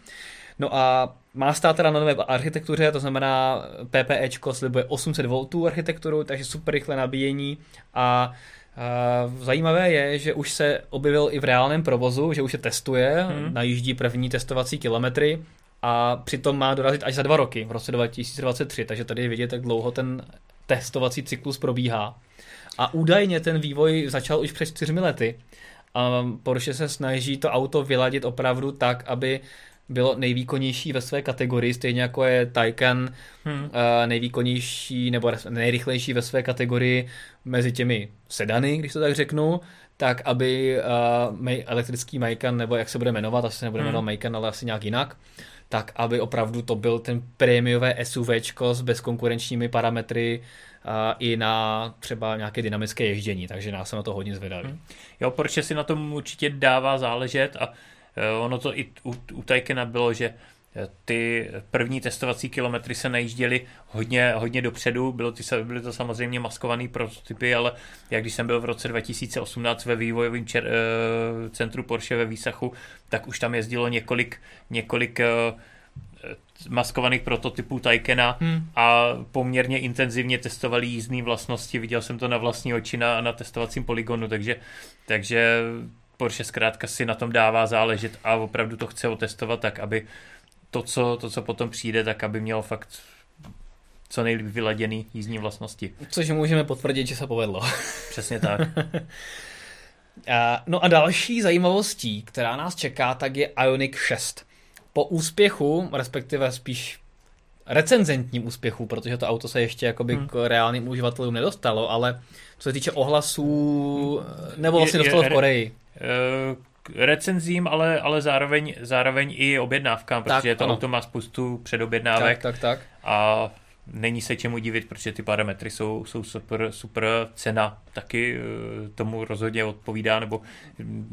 No a má stát teda na nové architektuře, to znamená PPEčko slibuje 800 V architekturu, takže super rychlé nabíjení a zajímavé je, že už se objevil i v reálném provozu, že už se testuje, hmm. najíždí první testovací kilometry a přitom má dorazit až za dva roky, v roce 2023, takže tady je vidět, jak dlouho ten testovací cyklus probíhá. A údajně ten vývoj začal už před čtyřmi lety. A Porsche se snaží to auto vyladit opravdu tak, aby bylo nejvýkonnější ve své kategorii, stejně jako je Taycan hmm. nejvýkonnější nebo nejrychlejší ve své kategorii mezi těmi sedany, když to tak řeknu, tak aby uh, elektrický Macan, nebo jak se bude jmenovat, asi se nebude hmm. jmenovat Macan, ale asi nějak jinak, tak aby opravdu to byl ten prémiové SUVčko s bezkonkurenčními parametry uh, i na třeba nějaké dynamické ježdění, takže nás se na to hodně zvedali. Hmm. Jo, Porsche si na tom určitě dává záležet a ono to i u, u Taycana bylo, že ty první testovací kilometry se najížděly hodně, hodně dopředu, bylo ty, byly to samozřejmě maskované prototypy, ale jak když jsem byl v roce 2018 ve vývojovém čer, uh, centru Porsche ve Výsachu, tak už tam jezdilo několik, několik maskovaných prototypů Taycana hmm. a poměrně intenzivně testovali jízdní vlastnosti. Viděl jsem to na vlastní oči na, na testovacím poligonu, takže, takže Porsche zkrátka si na tom dává záležet a opravdu to chce otestovat tak, aby to, co, to, co potom přijde, tak aby mělo fakt co nejlíp vyladěný jízdní vlastnosti. Což můžeme potvrdit, že se povedlo. [LAUGHS] Přesně tak. a, no a další zajímavostí, která nás čeká, tak je Ionic 6. Po úspěchu, respektive spíš recenzentním úspěchu, protože to auto se ještě jakoby hmm. k reálným uživatelům nedostalo, ale co se týče ohlasů, nebo vlastně dostalo v Koreji. Uh, recenzím, ale, ale zároveň, zároveň i objednávkám, protože tak, to ano. auto má spoustu předobjednávek. Tak, tak, tak. A není se čemu divit, protože ty parametry jsou, jsou super, super cena taky eh, tomu rozhodně odpovídá, nebo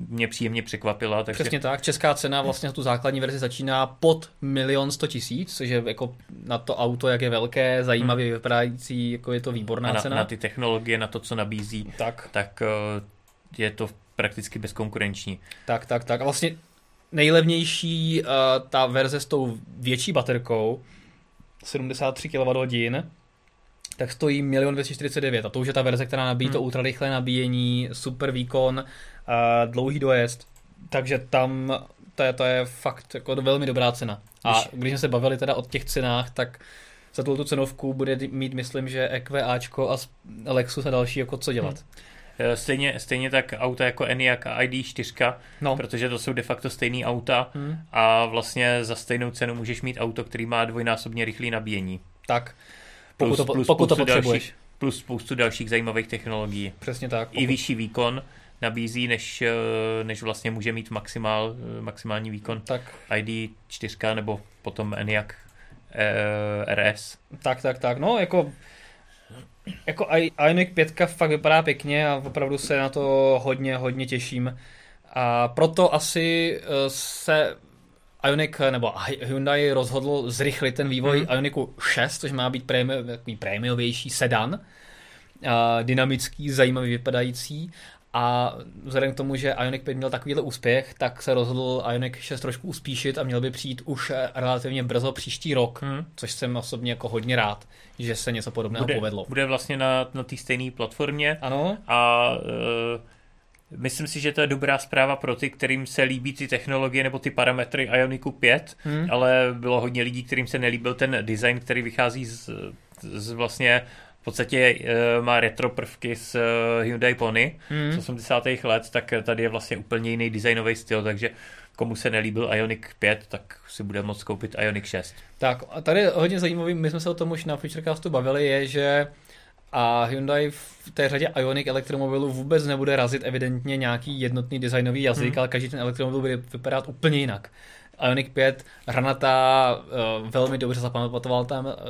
mě příjemně překvapila. Takže... Přesně tak, česká cena vlastně tu základní verzi začíná pod milion sto tisíc, což je jako na to auto, jak je velké, zajímavě hmm. vypadající, jako je to výborná A na, cena. na ty technologie, na to, co nabízí, tak, tak eh, je to prakticky bezkonkurenční. Tak, tak, tak. A vlastně nejlevnější uh, ta verze s tou větší baterkou, 73 kWh, tak stojí 1 249 a to už je ta verze, která nabíjí hmm. to ultrarychlé nabíjení, super výkon, uh, dlouhý dojezd, takže tam to je, to je fakt jako velmi dobrá cena. A když jsme se bavili teda o těch cenách, tak za tu cenovku bude mít, myslím, že EQAčko a Lexus a další jako co dělat. Hmm. Eh, stejně, stejně tak auta jako Enyaq a ID4, no. protože to jsou de facto stejný auta hmm. a vlastně za stejnou cenu můžeš mít auto, který má dvojnásobně rychlý nabíjení. Tak, pokud plus, to, plus pokud to potřebuješ. Dalších, plus spoustu dalších zajímavých technologií. Přesně tak. Pokud... I vyšší výkon nabízí, než, eh, než vlastně může mít maximál, eh, maximální výkon tak. ID4 nebo potom Enyaq RS. Tak, tak, tak. No, jako jako Ioniq 5 fakt vypadá pěkně a opravdu se na to hodně, hodně těším. A proto asi eh, se Ioniq nebo Hyundai rozhodl zrychlit ten vývoj mm. Ioniqu 6, což má být prémi, takový prémiovější sedan, dynamický, zajímavý vypadající a vzhledem k tomu, že Ioniq 5 měl takovýhle úspěch, tak se rozhodl Ioniq 6 trošku uspíšit a měl by přijít už eh, relativně brzo příští rok, hmm. což jsem osobně jako hodně rád, že se něco podobného bude, povedlo. Bude vlastně na, na té stejné platformě. Ano. A uh, myslím si, že to je dobrá zpráva pro ty, kterým se líbí ty technologie nebo ty parametry Ioniku 5, hmm. ale bylo hodně lidí, kterým se nelíbil ten design, který vychází z, z vlastně v podstatě uh, má retro prvky z uh, Hyundai Pony hmm. z 80. let, tak tady je vlastně úplně jiný designový styl, takže komu se nelíbil Ioniq 5, tak si bude moct koupit Ioniq 6. Tak a tady hodně zajímavý, my jsme se o tom už na Futurecastu bavili, je, že a Hyundai v té řadě Ioniq elektromobilů vůbec nebude razit evidentně nějaký jednotný designový jazyk, hmm. ale každý ten elektromobil bude vypadat úplně jinak. Ioniq 5, hranatá, eh, velmi dobře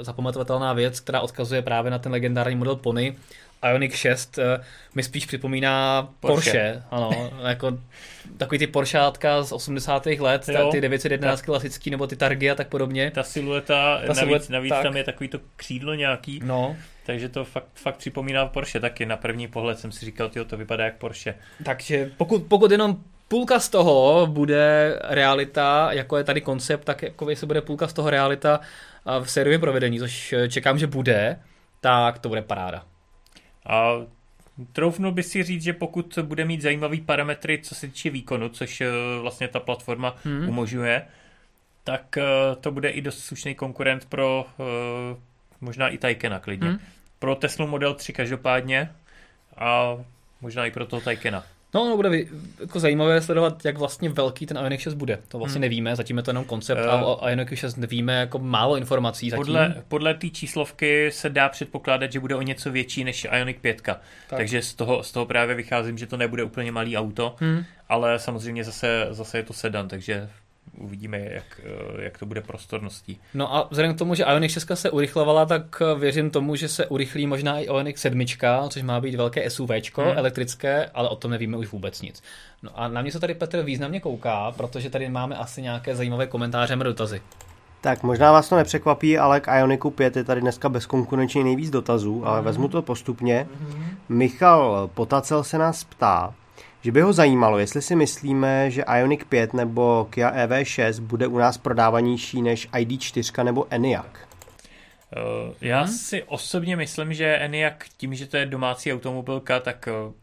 zapamatovatelná věc, která odkazuje právě na ten legendární model Pony. Ioniq 6 eh, mi spíš připomíná Porsche, Porsche ano, jako takový ty Porscheátka z 80. let, jo, ty 911 klasický nebo ty Targy a tak podobně. Ta silueta, ta navíc, siluet, navíc tak. tam je takový to křídlo nějaký, no. takže to fakt, fakt připomíná Porsche taky. Na první pohled jsem si říkal, tyjo, to vypadá jak Porsche. Takže pokud, pokud jenom půlka z toho bude realita, jako je tady koncept, tak jako se bude půlka z toho realita v sériovém provedení, což čekám, že bude, tak to bude paráda. A troufnu by si říct, že pokud bude mít zajímavý parametry, co se týče výkonu, což vlastně ta platforma hmm. umožňuje, tak to bude i dost slušný konkurent pro možná i Taycana klidně. Hmm. Pro Tesla Model 3 každopádně a možná i pro toho Taycana. No, no bude jako zajímavé sledovat, jak vlastně velký ten Ioniq 6 bude. To vlastně hmm. nevíme, zatím je to jenom koncept uh, a o Ioniq 6 nevíme jako málo informací zatím. Podle, podle té číslovky se dá předpokládat, že bude o něco větší než Ioniq 5. Tak. Takže z toho, z toho právě vycházím, že to nebude úplně malý auto, hmm. ale samozřejmě zase, zase je to sedan, takže uvidíme, jak, eh, jak to bude prostorností. No a vzhledem k tomu, že Ioniq 6 se urychlovala, tak eh, věřím tomu, že se urychlí možná i Ioniq 7, což má být velké SUV hmm. elektrické, ale o tom nevíme už vůbec nic. No a na mě se tady Petr významně kouká, protože tady máme asi nějaké zajímavé komentáře a dotazy. Tak možná vás to nepřekvapí, ale k Ioniku 5 je tady dneska bezkonkurenčně nejvíc dotazů, ale mm. vezmu to postupně. Mm. Michal Potacel se nás ptá, že by ho zajímalo, jestli si myslíme, že Ioniq 5 nebo Kia EV6 bude u nás prodávanější než ID4 nebo Enyaq. Uh, já hmm. si osobně myslím, že Enyaq tím, že to je domácí automobilka, tak, eh,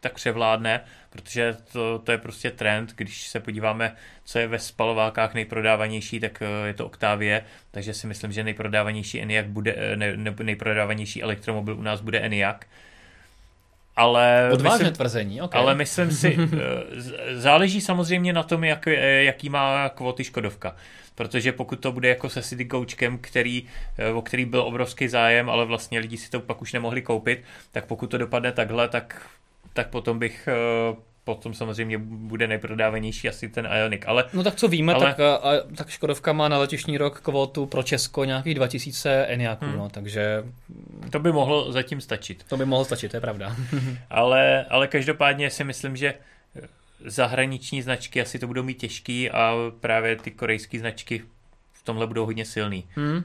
tak převládne, protože to, to je prostě trend. Když se podíváme, co je ve spalovákách nejprodávanější, tak eh, je to Octavie, takže si myslím, že nejprodávanější Enyaq bude, ne, ne, nejprodávanější elektromobil u nás bude Enyaq. Ale Odvážné myslím, tvrzení, okay. Ale myslím si, [LAUGHS] eh, záleží samozřejmě na tom, jak, eh, jaký má kvóty Škodovka. Protože pokud to bude jako se City Coachkem, který, eh, o který byl obrovský zájem, ale vlastně lidi si to pak už nemohli koupit, tak pokud to dopadne takhle, tak, tak potom bych potom samozřejmě bude nejprodávanější asi ten Ioniq. Ale, no tak co víme, ale... tak, a, tak Škodovka má na letošní rok kvotu pro Česko nějakých 2000 Eniaků, hmm. no, takže... To by mohlo zatím stačit. To by mohlo stačit, to je pravda. [LAUGHS] ale, ale každopádně si myslím, že zahraniční značky asi to budou mít těžký a právě ty korejské značky v tomhle budou hodně silný. Hmm.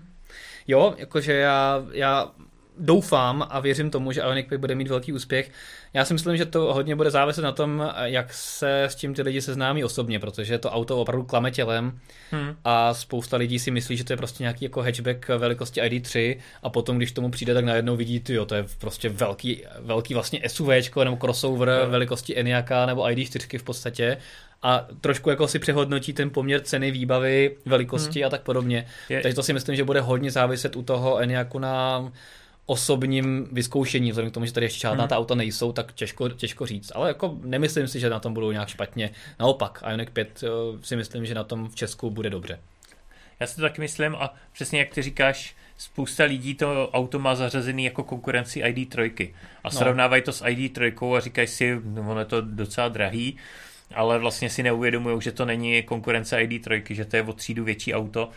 Jo, jakože já, já doufám a věřím tomu, že Ioniq 5 bude mít velký úspěch. Já si myslím, že to hodně bude záviset na tom, jak se s tím ty lidi seznámí osobně, protože to auto opravdu klame tělem hmm. a spousta lidí si myslí, že to je prostě nějaký jako hatchback velikosti ID3 a potom, když tomu přijde, tak najednou vidí, ty jo, to je prostě velký, velký vlastně SUV nebo crossover hmm. velikosti Enyaka nebo ID4 v podstatě a trošku jako si přehodnotí ten poměr ceny, výbavy, velikosti hmm. a tak podobně. Je. Takže to si myslím, že bude hodně záviset u toho Enyaku na osobním vyzkoušení, vzhledem k tomu, že tady ještě žádná hmm. ta auta nejsou, tak těžko, těžko říct. Ale jako nemyslím si, že na tom budou nějak špatně. Naopak, Ioniq 5 eh, si myslím, že na tom v Česku bude dobře. Já si to taky myslím a přesně jak ty říkáš, spousta lidí to auto má zařazený jako konkurenci ID3 a no. srovnávají to s ID3 a říkají si, no, ono je to docela drahý, ale vlastně si neuvědomují, že to není konkurence ID3, že to je o třídu větší auto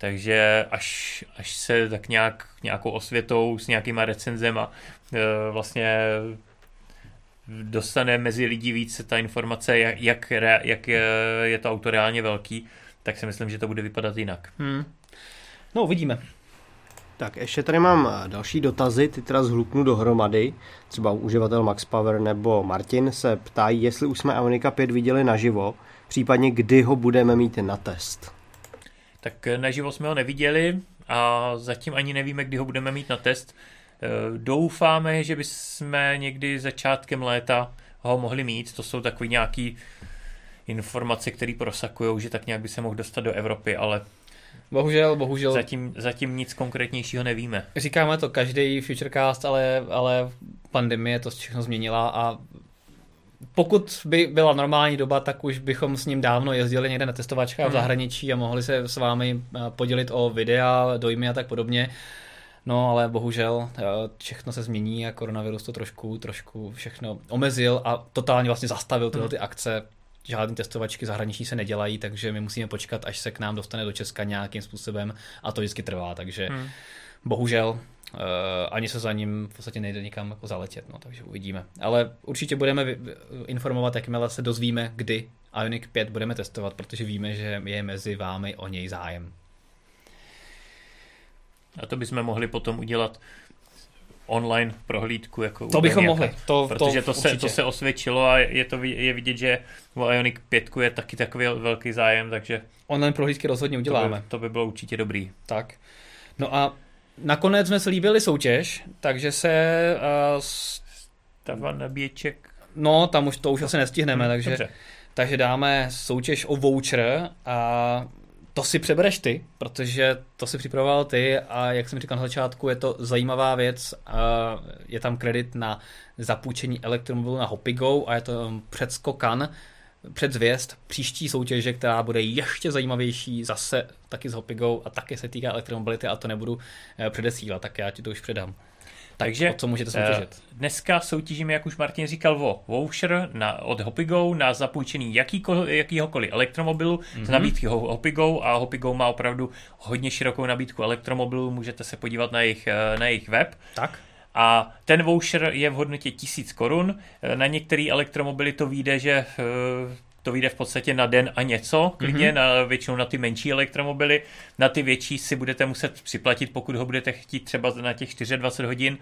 takže až, až se tak nějak nějakou osvětou s nějakýma recenzema e, vlastně dostane mezi lidi víc ta informace, jak, jak, jak je, je to auto reálně velký, tak si myslím, že to bude vypadat jinak. Hmm. No, uvidíme. Tak ještě tady mám další dotazy, ty teda zhluknu dohromady. Třeba uživatel Max Power nebo Martin se ptají, jestli už jsme Ionika 5 viděli naživo, případně kdy ho budeme mít na test. Tak eh, naživo jsme ho neviděli a zatím ani nevíme, kdy ho budeme mít na test. Eh, doufáme, že bychom někdy začátkem léta ho mohli mít. To jsou takový nějaký informace, které prosakují, že tak nějak by se mohl dostat do Evropy, ale Bohužel, bohužel. Zatím, zatím nic konkrétnějšího nevíme. Říkáme to každý Futurecast, ale, ale pandemie to všechno změnila a pokud by byla normální doba, tak už bychom s ním dávno jezdili někde na testovačkách hmm. v zahraničí a mohli se s vámi eh, podělit o videa, dojmy a tak podobně. No, ale bohužel eh, všechno se změní a koronavirus to trošku, trošku všechno omezil a totálně vlastně zastavil tyhle hmm. ty akce. Žádné testovačky zahraniční se nedělají, takže my musíme počkat, až se k nám dostane do Česka nějakým způsobem a to vždycky trvá, takže hmm. bohužel ani se za ním v podstatě nejde nikam jako zaletět, no, takže uvidíme. Ale určitě budeme informovat, jakmile se dozvíme, kdy Ionic 5 budeme testovat, protože víme, že je mezi vámi o něj zájem. A to bychom mohli potom udělat online prohlídku. Jako to bychom nějaká, mohli. To, protože to, to, se, to se osvědčilo a je to je vidět, že o Ionic 5 je taky takový velký zájem, takže... Online prohlídky rozhodně uděláme. To by, to by bylo určitě dobrý. Tak. No a nakonec jsme slíbili soutěž, takže se... Uh, Stavan nabíječek. No, tam už to už asi nestihneme, hmm, takže, takže dáme soutěž o voucher a to si přebereš ty, protože to si připravoval ty a jak jsem říkal na začátku, je to zajímavá věc. Je tam kredit na zapůjčení elektromobilu na Hopigo a je to předskokan, předzvěst příští soutěže, která bude ještě zajímavější, zase taky s Hopigo a taky se týká elektromobility a to nebudu eh, předesílat, tak já ti to už předám. Takže o co můžete soutěžit? Eh, dneska soutěžíme, jak už Martin říkal, o voucher na, od Hopigo na zapůjčení jakýko, jakýhokoliv elektromobilu mm-hmm. z nabídky Hopigo a Hopigo má opravdu hodně širokou nabídku elektromobilů, můžete se podívat na jejich, eh, na jejich web. Tak. A ten voucher je v hodnotě 1000 korun. Eh, na některé elektromobily to vyjde, že to vyjde v podstatě na den a něco, klidně, mm-hmm. na, většinou na ty menší elektromobily. Na ty větší si budete muset připlatit, pokud ho budete chtít třeba na těch 24 hodin.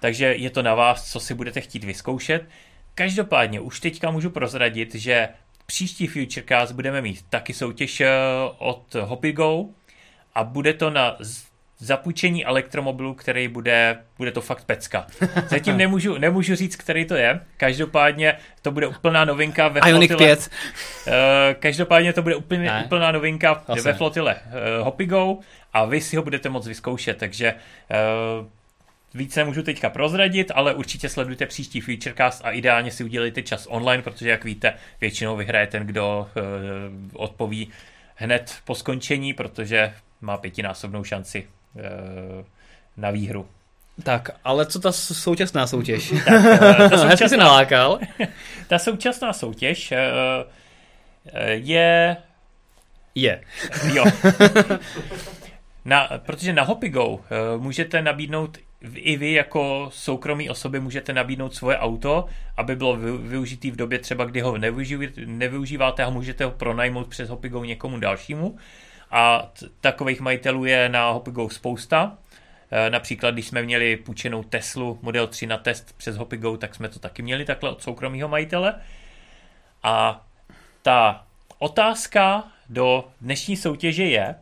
Takže je to na vás, co si budete chtít vyzkoušet. Každopádně už teďka můžu prozradit, že příští Futurecast budeme mít taky soutěž eh, od Hopigo a bude to na zapůjčení elektromobilu, který bude, bude to fakt pecka. Zatím nemůžu, nemůžu říct, který to je. Každopádně to bude úplná novinka ve Ionic flotile. 5. Uh, každopádně to bude úplně, ne. úplná novinka Asi. ve flotile uh, Hopigo a vy si ho budete moc vyzkoušet, takže uh, Víc nemůžu teďka prozradit, ale určitě sledujte příští Futurecast a ideálně si udělejte čas online, protože jak víte, většinou vyhraje ten, kdo uh, odpoví hned po skončení, protože má pětinásobnou šanci Eh, na výhru. Tak, ale co ta současná soutěž? [LAUGHS] tak, eh, ta [LAUGHS] současná, si nalákal. [LAUGHS] ta současná soutěž eh, je... Je. Jo. Na, protože na Hopigo můžete nabídnout i vy jako soukromí osoby můžete nabídnout svoje auto, aby bylo využitý v době třeba, kdy ho nevyužíváte a můžete ho pronajmout přes Hopigo někomu dalšímu a takových majitelů je na Hopigo spousta. E, například, když jsme měli půjčenou Teslu Model 3 na test přes Hopigo, tak jsme to taky měli takhle od soukromého majitele. A ta otázka do dnešní soutěže je,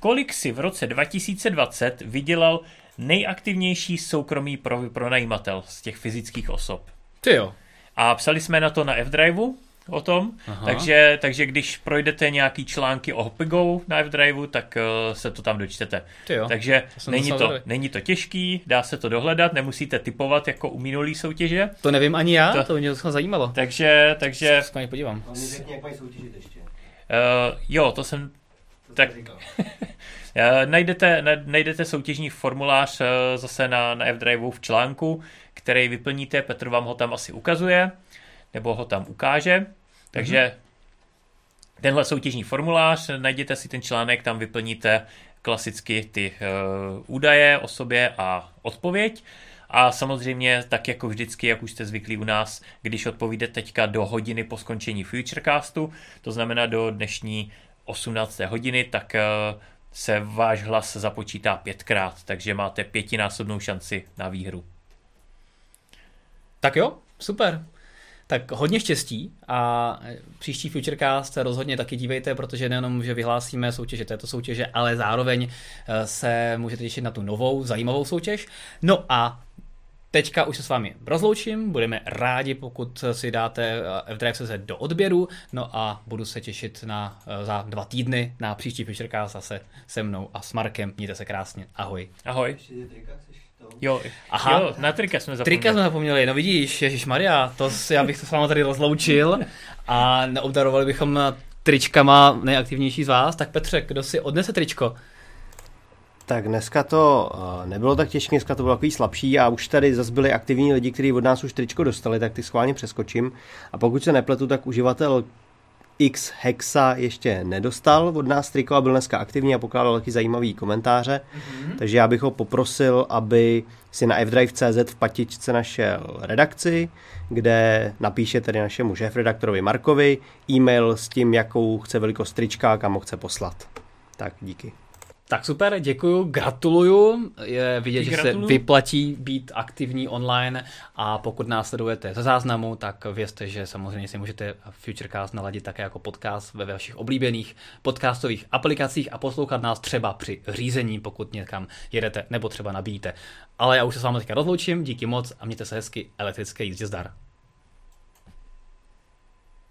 kolik si v roce 2020 vydělal nejaktivnější soukromý pronajímatel z těch fyzických osob. Ty jo. A psali jsme na to na F-Driveu, o tom, takže, takže když projdete nějaký články o Hopigo na F-Drive, tak uh, se to tam dočtete. jo, takže to není, to, není to těžký, dá se to dohledat, nemusíte typovat jako u minulý soutěže. To nevím ani já, to, to mě to zajímalo. Takže, takže... Se podívám. Mě řekni, jak mají soutěžit ještě. Uh, jo, to jsem... To tak, [LAUGHS] eh, najdete, najdete soutěžní formulář zase na, na F-Drive v článku, který vyplníte, Petr vám ho tam asi ukazuje, nebo ho tam ukáže. Takže mm-hmm. tenhle soutěžní formulář, najděte si ten článek, tam vyplníte klasicky ty uh, údaje o sobě a odpověď. A samozřejmě, tak jako vždycky, jak už jste zvyklí u nás, když odpovíte teďka do hodiny po skončení Futurecastu, to znamená do dnešní 18. hodiny, tak uh, se váš hlas započítá pětkrát, takže máte pětinásobnou šanci na výhru. Tak jo, super. Tak hodně štěstí a příští Futurecast rozhodně taky dívejte, protože nejenom, že vyhlásíme soutěže této soutěže, ale zároveň eh, se můžete těšit na tu novou, zajímavou soutěž. No a Teďka už se s vámi rozloučím, budeme rádi, pokud si dáte eh, F-Drive do odběru, no a budu se těšit na, eh, za dva týdny na příští Futurecast zase se mnou a s Markem. Mějte se krásně, ahoj. Ahoj. Jo, Aha. jo, na trika jsme zapomněli. Trika jsme zapomněli, no vidíš, Ježíš Maria, to si, já bych to s vámi tady rozloučil a neobdarovali bychom tričkama nejaktivnější z vás. Tak Petře, kdo si odnese tričko? Tak dneska to eh, nebylo tak těžké, dneska to bylo takový slabší a už tady zase byli aktivní lidi, kteří od nás už tričko dostali, tak ty schválně přeskočím. A pokud se nepletu, tak uživatel X Hexa ještě nedostal od nás triko a byl dneska aktivní a pokládal taky zajímavý komentáře, mm-hmm. takže já bych ho poprosil, aby si na fdrive.cz v patičce našel redakci, kde napíše tedy našemu šéf-redaktorovi Markovi e-mail s tím, jakou chce velikost trička a kam ho chce poslat. Tak díky. Tak super, děkuju, gratuluju. Je vidět, že se vyplatí být aktivní online a pokud nás sledujete ze záznamu, tak vězte, že samozřejmě si můžete Futurecast naladit také jako podcast ve vašich oblíbených podcastových aplikacích a poslouchat nás třeba při řízení, pokud někam jedete nebo třeba nabíjíte. Ale já už se s vámi teďka rozloučím, díky moc a mějte se hezky, elektrické jízdě zdar.